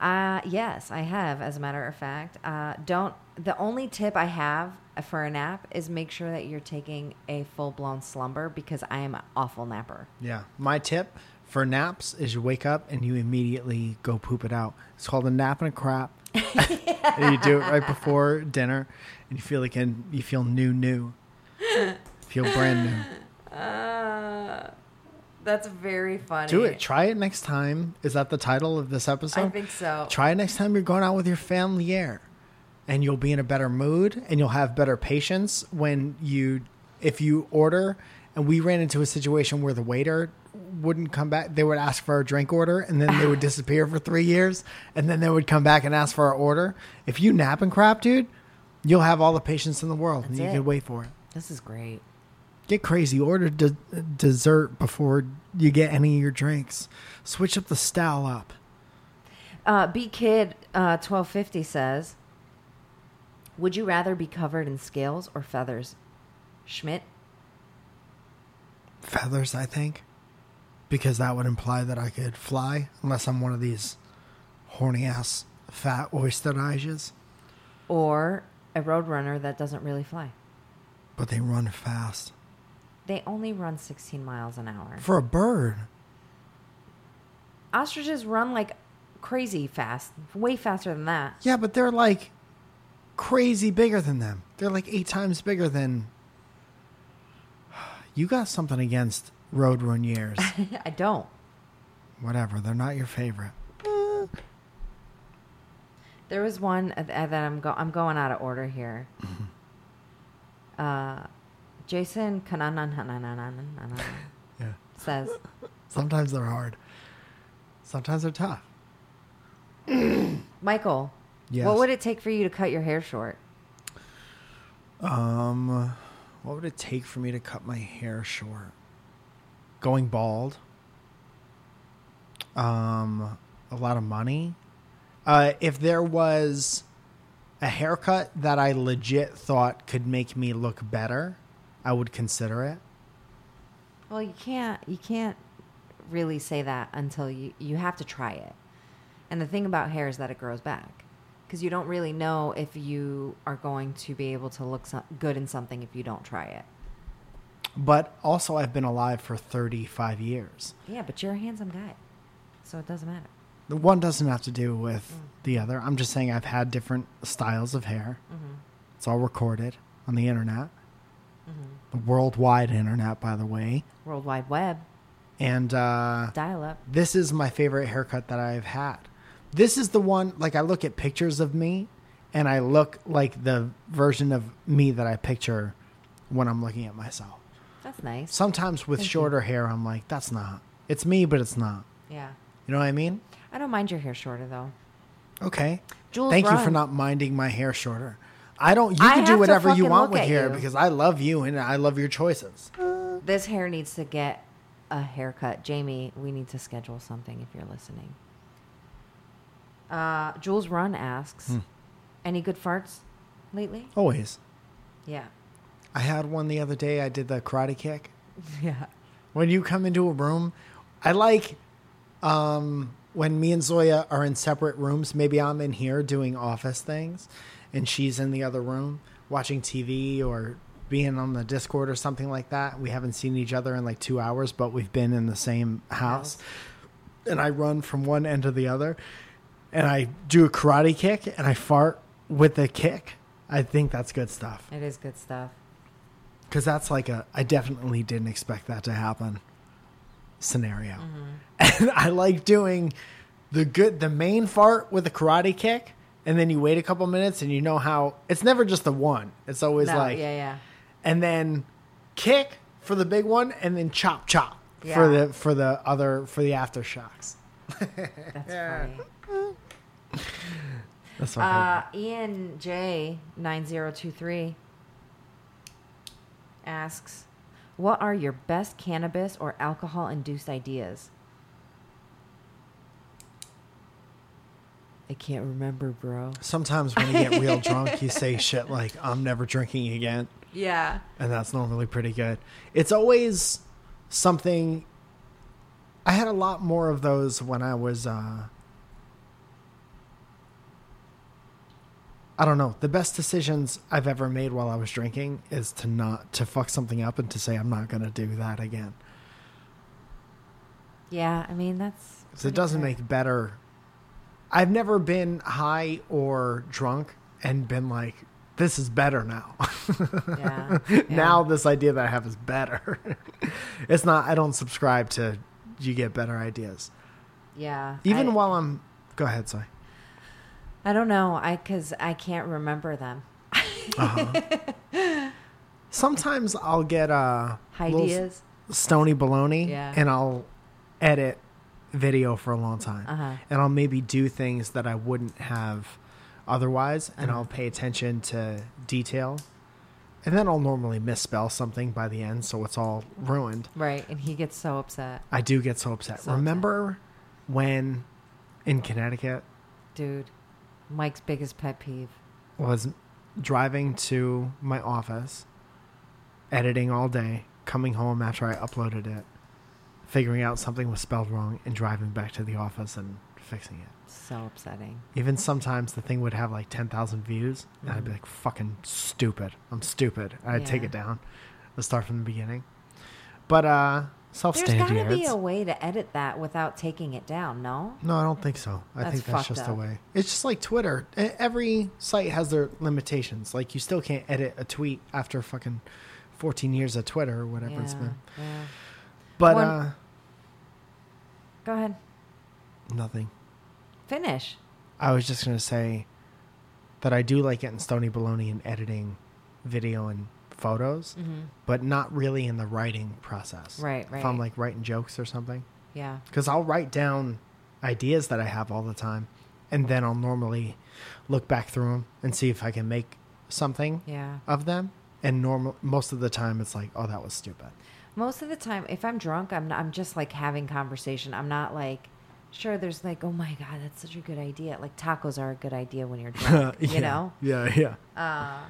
Uh, yes, I have, as a matter of fact. Uh, don't, the only tip I have for a nap is make sure that you're taking a full blown slumber because I am an awful napper. Yeah. My tip for naps is you wake up and you immediately go poop it out. It's called a nap and a crap. and you do it right before dinner and you feel like an, you feel new new. feel brand new. Uh, that's very funny. Do it. Try it next time. Is that the title of this episode? I think so. Try it next time you're going out with your family air. And you'll be in a better mood and you'll have better patience when you if you order and we ran into a situation where the waiter wouldn't come back. They would ask for our drink order and then they would disappear for three years and then they would come back and ask for our order. If you nap and crap, dude, you'll have all the patience in the world and you it. can wait for it. This is great. Get crazy. Order de- dessert before you get any of your drinks. Switch up the style up. Uh, B Kid uh, 1250 says, Would you rather be covered in scales or feathers? Schmidt? Feathers, I think, because that would imply that I could fly, unless I'm one of these horny ass fat oyster eyes. or a roadrunner that doesn't really fly. But they run fast They only run 16 miles an hour. for a bird. Ostriches run like crazy fast, way faster than that. Yeah, but they're like crazy bigger than them. They're like eight times bigger than. You got something against Road Runiers. I don't. Whatever. They're not your favorite. Eh. There was one that I'm go- I'm going out of order here. uh, Jason says. Sometimes they're hard. Sometimes they're tough. Michael, Yes. what would it take for you to cut your hair short? Um, what would it take for me to cut my hair short? Going bald. Um, a lot of money. Uh, if there was a haircut that I legit thought could make me look better, I would consider it. Well, you can't you can't really say that until you you have to try it. And the thing about hair is that it grows back because you don't really know if you are going to be able to look so- good in something if you don't try it. But also, I've been alive for 35 years. Yeah, but you're a handsome guy, so it doesn't matter. The one doesn't have to do with mm. the other. I'm just saying I've had different styles of hair. Mm-hmm. It's all recorded on the internet, mm-hmm. the worldwide internet, by the way. World Wide Web, And uh, dial up. this is my favorite haircut that I've had. This is the one, like, I look at pictures of me and I look like the version of me that I picture when I'm looking at myself. That's nice. Sometimes with Thank you. shorter hair, I'm like, that's not. It's me, but it's not. Yeah, You know what I mean? I don't mind your hair shorter though. Okay. Jules Thank you for not minding my hair shorter. I don't. You I can do whatever you want with hair you. because I love you and I love your choices. This hair needs to get a haircut. Jamie, we need to schedule something if you're listening. Uh, Jules Run asks, Hmm. any good farts lately? Always. Yeah. I had one the other day. I did the karate kick. Yeah. When you come into a room, I like um, when me and Zoya are in separate rooms. Maybe I'm in here doing office things, and she's in the other room watching TV or being on the Discord or something like that. We haven't seen each other in like two hours, but we've been in the same house. And I run from one end to the other, and I do a karate kick and I fart with the kick, I think that's good stuff. It is good stuff. Because that's like a, I definitely didn't expect that to happen scenario. Mm-hmm. And I like doing the good, the main fart with a karate kick. And then you wait a couple minutes and you know how it's never just the one. It's always No, like, yeah, yeah. and then kick for the big one and then chop chop for the, for the other, for the aftershocks. That's funny. That's Uh, Ian J nine zero two three asks, "What are your best cannabis or alcohol induced ideas?" I can't remember, bro. Sometimes when you get real drunk, you say shit like, I'm never drinking again. Yeah. And that's normally pretty good. It's always something. I had a lot more of those when I was. Uh, I don't know. The best decisions I've ever made while I was drinking is to not to fuck something up and to say I'm not going to do that again. Yeah, I mean that's it doesn't fair. make better. I've never been high or drunk and been like, "This is better now." Yeah. now this idea that I have is better. it's not. I don't subscribe to. You get better ideas, Yeah. even I, while I'm. Go ahead, sorry. I don't know. I because I can't remember them. Sometimes I'll get uh, little Ideas. stony baloney, Yeah. and I'll edit video for a long time, Uh huh. and I'll maybe do things that I wouldn't have otherwise, and Uh-huh. I'll pay attention to detail, and then I'll normally misspell something by the end, so it's all ruined. Right, and he gets so upset, I do get so upset. So upset. Remember when in Connecticut dude. Mike's biggest pet peeve. was driving to my office, editing all day, coming home after I uploaded it, figuring out something was spelled wrong, and driving back to the office and fixing it. So upsetting. Even sometimes the thing would have like 10,000 views, and I'd be Mhm. like, fucking stupid. I'm stupid. I'd take it down. Let's start from the beginning. But, uh, self There's got to be a way to edit that without taking it down. No. No, I don't think so. I That's think that's just a up. way. It's just like Twitter. Every site has their limitations. Like you still can't edit a tweet after fucking 14 years of Twitter or whatever it's been. yeah. But One- uh Go ahead. nothing. Finish. I was just going to say that I do like getting Stony Baloney and editing video and photos, Mm-hmm. but not really in the writing process. Right, right. If I'm like writing jokes or something. Yeah. because I'll write down ideas that I have all the time, and then I'll normally look back through them and see if I can make something Yeah. of them. And normal, most of the time, it's like, oh, that was stupid. Most of the time, if I'm drunk, I'm not, I'm just like having conversation. I'm not like, sure. There's like, oh my god, that's such a good idea. Like tacos are a good idea when you're drunk. yeah, You know. Yeah, yeah. Uh,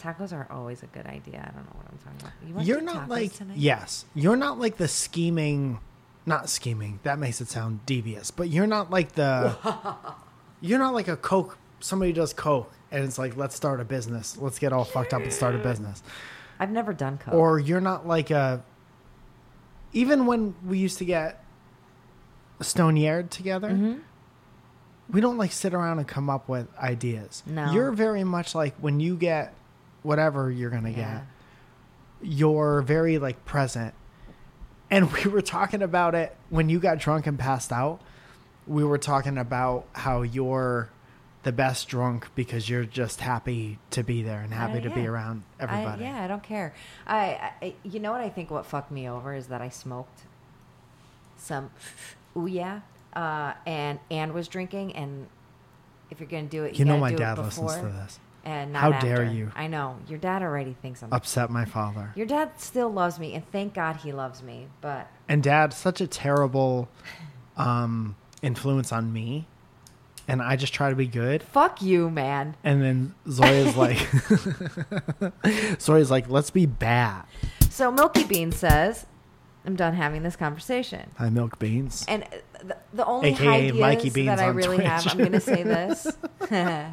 tacos are always a good idea. I don't know what I'm talking about. You want You're not like tonight? yes, you're not like the scheming, not scheming. That makes it sound devious, but you're not like the. you're not like a coke. Somebody does coke, and it's like, let's start a business. Let's get all fucked up and start a business. I've never done coke. or you're not like a even when we used to get stone yard together Mhm. we don't like sit around and come up with ideas No. you're very much like when you get whatever you're gonna Yeah. get you're very like present and we were talking about it when you got drunk and passed out we were talking about how you're the best drunk because you're just happy to be there and happy to be yeah. around I, everybody yeah, I don't care. I, I, you know what I think? What fucked me over is that I smoked some ouya, uh, and and was drinking. And if you're gonna do it, you, You know my do dad listens to this. And not How dare you. I know your dad already thinks I'm. Upset my father. Your dad still loves me, and thank God he loves me. But And dad, such a terrible um, influence on me. And I just try to be good. fuck you, man. And then Zoya's like, Zoya's like, let's be bad. So Milky Bean says, "I'm done having this conversation." Hi, milk beans. And the, the only AKA ideas Mikey Beans that I really have, I'm going to say this.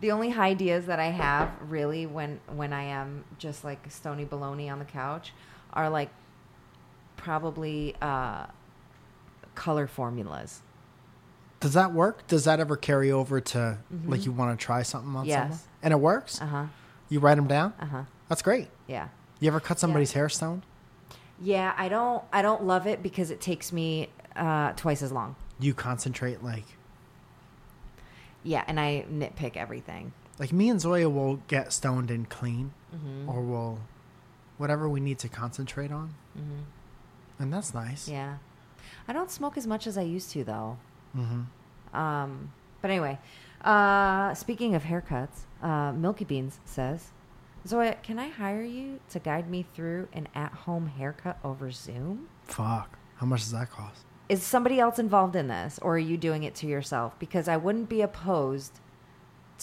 the only ideas that I have really when when I am just like stony baloney on the couch are like probably uh, color formulas. Does that work? Does that ever carry over to like you want to try something on Mm-hmm. Yes. someone? And it works? Uh huh. You write them down? Uh huh. That's great. Yeah. You ever cut somebody's hair stoned? Yeah, I don't. I don't love it because it takes me uh, twice as long. You concentrate like Yeah, and I nitpick everything. like me and Zoya will get stoned and clean Mm-hmm. or we'll whatever we need to concentrate on. And that's nice. Mm-hmm. Yeah, I don't smoke as much as I used to though. Mm-hmm. Um, but anyway, uh, speaking of haircuts, uh, Milky Beans says, Zoya, can I hire you to guide me through an at-home haircut over Zoom? Fuck. How much does that cost? Is somebody else involved in this, or are you doing it to yourself? Because I wouldn't be opposed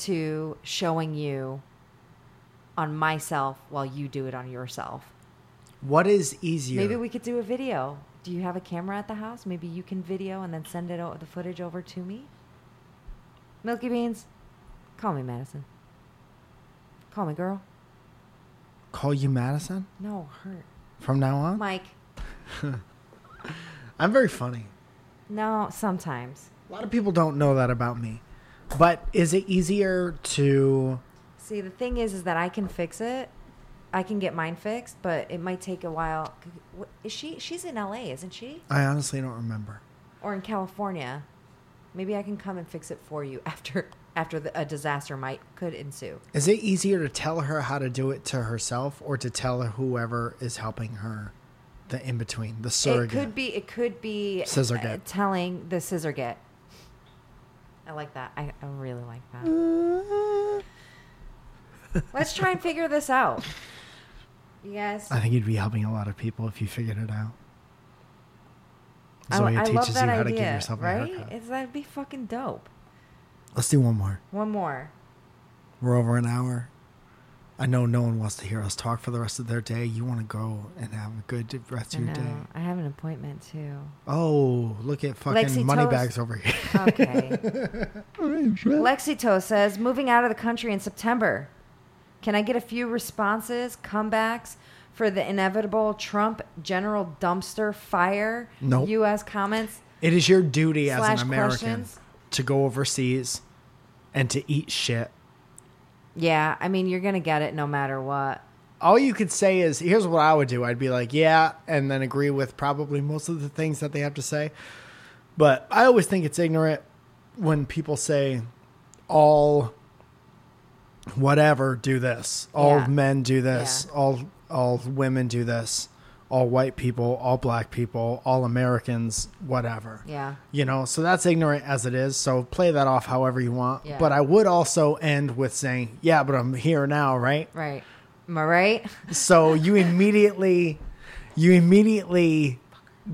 to showing you on myself while you do it on yourself. What is easier? Maybe we could do a video. Do you have a camera at the house? Maybe you can video and then send it o- the footage over to me. Milky Beans, call me Madison. Call me girl. call you Madison No, her. from now on? Mike. I'm very funny. No, sometimes. A lot of people don't know that about me. But is it easier to See, the thing is, is that I can fix it. I can get mine fixed, but it might take a while. Is she? She's in LA, isn't she? I honestly don't remember. Or in California? Maybe I can come and fix it for you after after the, a disaster might could ensue. Is it easier to tell her how to do it to herself or to tell whoever is helping her the in between, the surrogate? It could be. It could be Scissor uh, get. telling the scissor get. I like that. I, I really like that. Let's try and figure this out. You guys, I think you'd be helping a lot of people if you figured it out. I, Zoya I teaches love that you how to give yourself a right? haircut. It's, that'd be fucking dope. Let's do one more. One more. We're over an hour. I know no one wants to hear us talk for the rest of their day. You want to go and have a good rest I of your know. day. I have an appointment too. Oh, look at fucking Lexi moneybags Toast. over here. Okay. Lexito says, moving out of the country in September. Can I get a few responses, comebacks for the inevitable Trump general dumpster fire? Nope. U.S. comments. It is your duty as Slash an American questions. to go overseas and to eat shit. Yeah, I mean, you're going to get it no matter what. All you could say is, here's what I would do. I'd be like, yeah, and then agree with probably most of the things that they have to say. But I always think it's ignorant when people say, all whatever do this, all Yeah. men do this, Yeah. all all women do this, all white people, all black people, all Americans, whatever. Yeah. You know, so that's ignorant as it is. So play that off however you want. Yeah. But I would also end with saying, yeah, but I'm here now, right? Right. Am I right? So you immediately, you immediately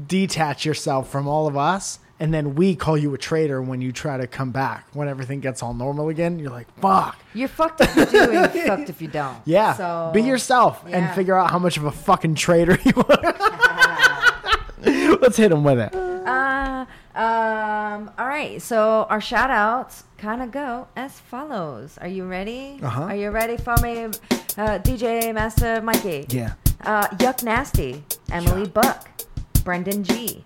detach yourself from all of us. And then we call you a traitor when you try to come back. When everything gets all normal again, you're like, fuck. You're fucked if you do and you're fucked if you don't. Yeah. So, Be yourself and figure out how much of a fucking traitor you are. Let's hit him with it. Uh, um, all right. So our shout outs kind of go as follows. Are you ready? Uh-huh. Are you ready for me, uh, DJ Master Mikey? Yeah. Uh, Yuck Nasty, Emily Buck, Brendan G,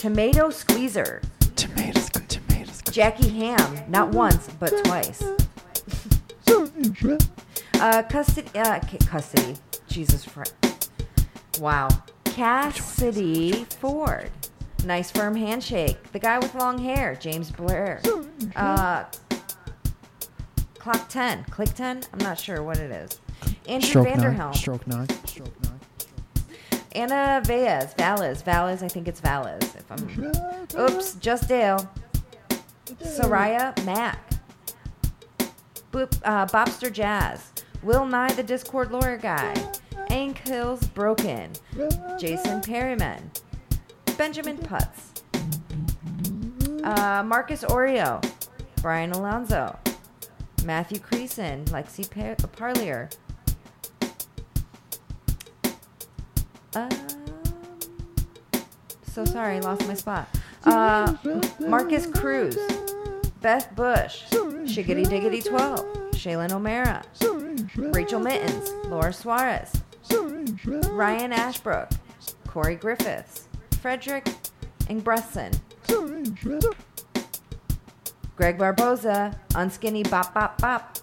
Tomato Squeezer, Tomatoes, tomatoes. good. Jackie Ham, not once but twice. Uh, custody, uh, ca- custody. Jesus Christ. Wow. Cassidy Ford. Nice firm handshake. The guy with long hair, James Blair. Uh, clock 10. Click 10? I'm not sure what it is. Andrew Stroke nine. Vanderhelm. Stroke nine. Stroke nine. Anna Valles. Valles. Valles. I think it's Valles. If I'm. Oops. Just Dale. Soraya Mack. Boop, uh, Bobster Jazz. Will Nye the Discord lawyer guy. Ankles Broken. Jason Perryman. Benjamin Putz. Uh, Marcus Oreo. Brian Alonzo. Matthew Creason. Lexi Par- Parlier. Um, so sorry, I lost my spot. Uh, Marcus Cruz, Beth Bush, Shiggity Diggity 12, Shaylin O'Mara, Rachel Mittens, Laura Suarez, Ryan Ashbrook, Corey Griffiths, Frederick Ingbresson, Greg Barboza, Unskinny Bop Bop Bop.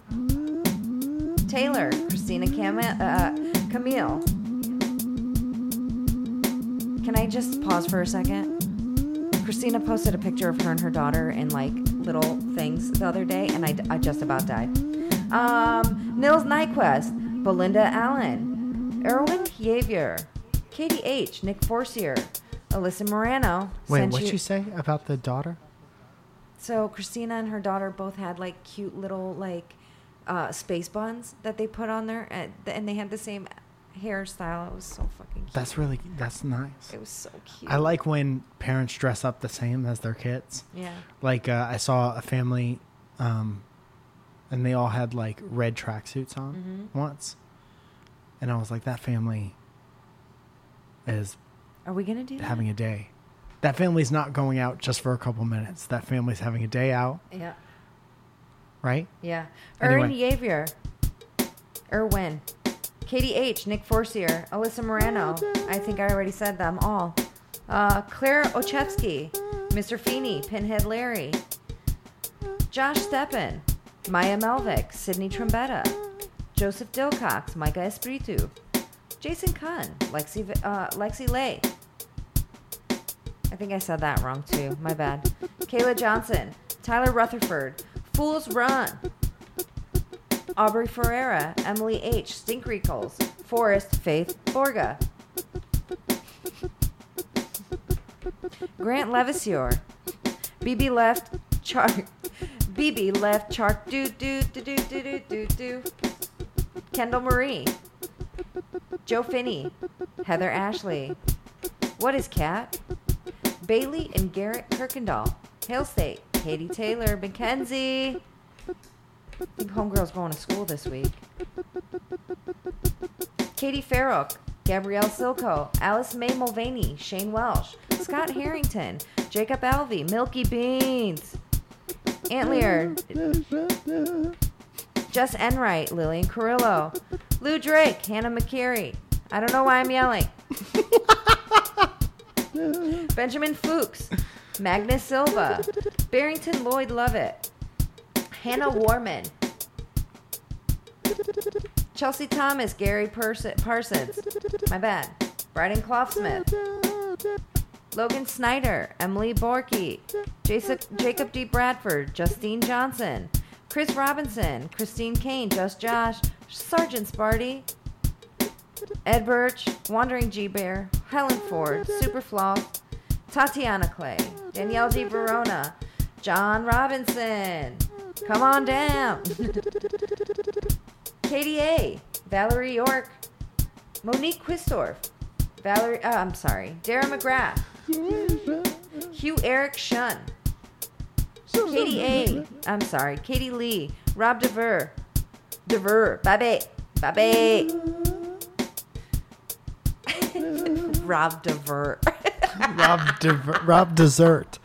Taylor, Christina Cam- uh, Camille. Can I just pause for a second? Christina posted a picture of her and her daughter in like little things the other day, and I, I just about died. Um, Nils Nyquist, Belinda Allen, Erwin Javier, Katie H, Nick Forcier, Alyssa Morano. Wait, what'd you say about the daughter? So Christina and her daughter both had like cute little like uh, space buns that they put on there, and, and they had the same hairstyle. It was so fucking cute. That's really that's nice. it was so cute. I like when parents dress up the same as their kids. Yeah. Like uh, I saw a family, um, and they all had like red tracksuits on Mhm. once, and I was like, that family is Are we gonna do that? having a day. That family's not going out just for a couple minutes. That family's having a day out, Yeah. right? Yeah. Anyway. Erwin Javier. Erwin. Katie H. Nick Forcier. Alyssa Morano. I think I already said them all. Uh, Claire Ochevsky. Mr. Feeney. Pinhead Larry. Josh Steppen. Maya Melvick. Sydney Trombetta. Joseph Dilcox. Micah Espiritu. Jason Kahn. Lexi, uh, Lexi Lay. I think I said that wrong too. My bad. Kayla Johnson. Tyler Rutherford. Fools Run. Aubrey Ferreira, Emily H., Stink Recalls, Forrest, Faith, Borga. Grant Levisior, BB left, Char, BB left, Chark, do, do, do, do, do, do, do, do. Kendall Marie, Joe Finney, Heather Ashley. What is Cat? Bailey and Garrett Kirkendall, Hale State, Katie Taylor, Mackenzie. Homegirl's going to school this week. Katie Farrock, Gabrielle Silko, Alice May Mulvaney, Shane Welsh, Scott Harrington, Jacob Alvey, Milky Beans, Antlier, Jess Enright, Lillian Carrillo, Lou Drake, Hannah McCary. I don't know why I'm yelling. Benjamin Fuchs, Magnus Silva, Barrington Lloyd Lovett, Hannah Warman, Chelsea Thomas, Gary Pers- Parsons, my bad, Bryden Clough-Smith, Logan Snyder, Emily Borky, Jason, Jacob D. Bradford, Justine Johnson, Chris Robinson, Christine Kane, Just Josh, Sergeant Sparty, Ed Birch, Wandering G Bear, Helen Ford, Superfloss, Tatiana Clay, Danielle D. Verona, John Robinson. Come on down. KDA, Valerie York, Monique Quistorf, Valerie, uh, I'm sorry, Dara McGrath, Hugh Eric Shun, Katie A. I'm sorry, Katie Lee, Rob DeVer, DeVer, Babe, Babe, Rob DeVer. Rob, Dever- Rob Dessert.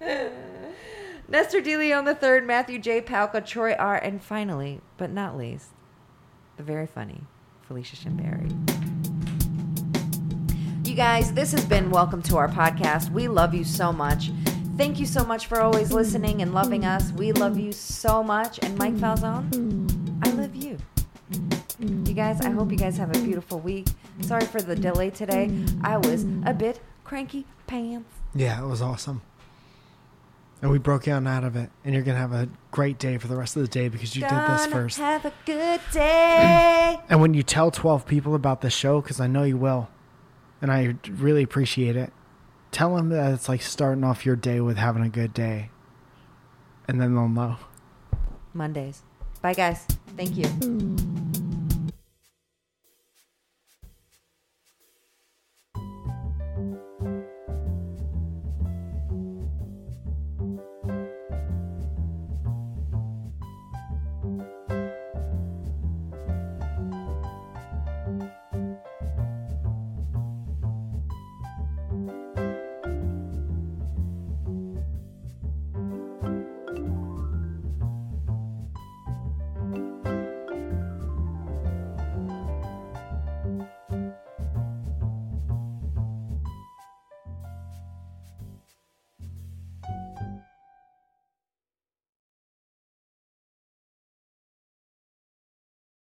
Nestor De Leon the Matthew J. Palka, Troy R., and finally, but not least, the very funny Felicia Shimberry. You guys, this has been Welcome to our podcast. We love you so much. Thank you so much for always listening and loving us. We love you so much. And Mike Falzone, I love you. You guys, I hope you guys have a beautiful week. Sorry for the delay today. I was a bit cranky pants. Yeah, it was awesome. And we broke down out of it. And you're going to have a great day for the rest of the day because you did this Gonna first. Have a good day. And when you tell 12 people about the show, because I know you will, and I really appreciate it, tell them that it's like starting off your day with having a good day. And then they'll know. Mondays. Bye, guys. Thank you.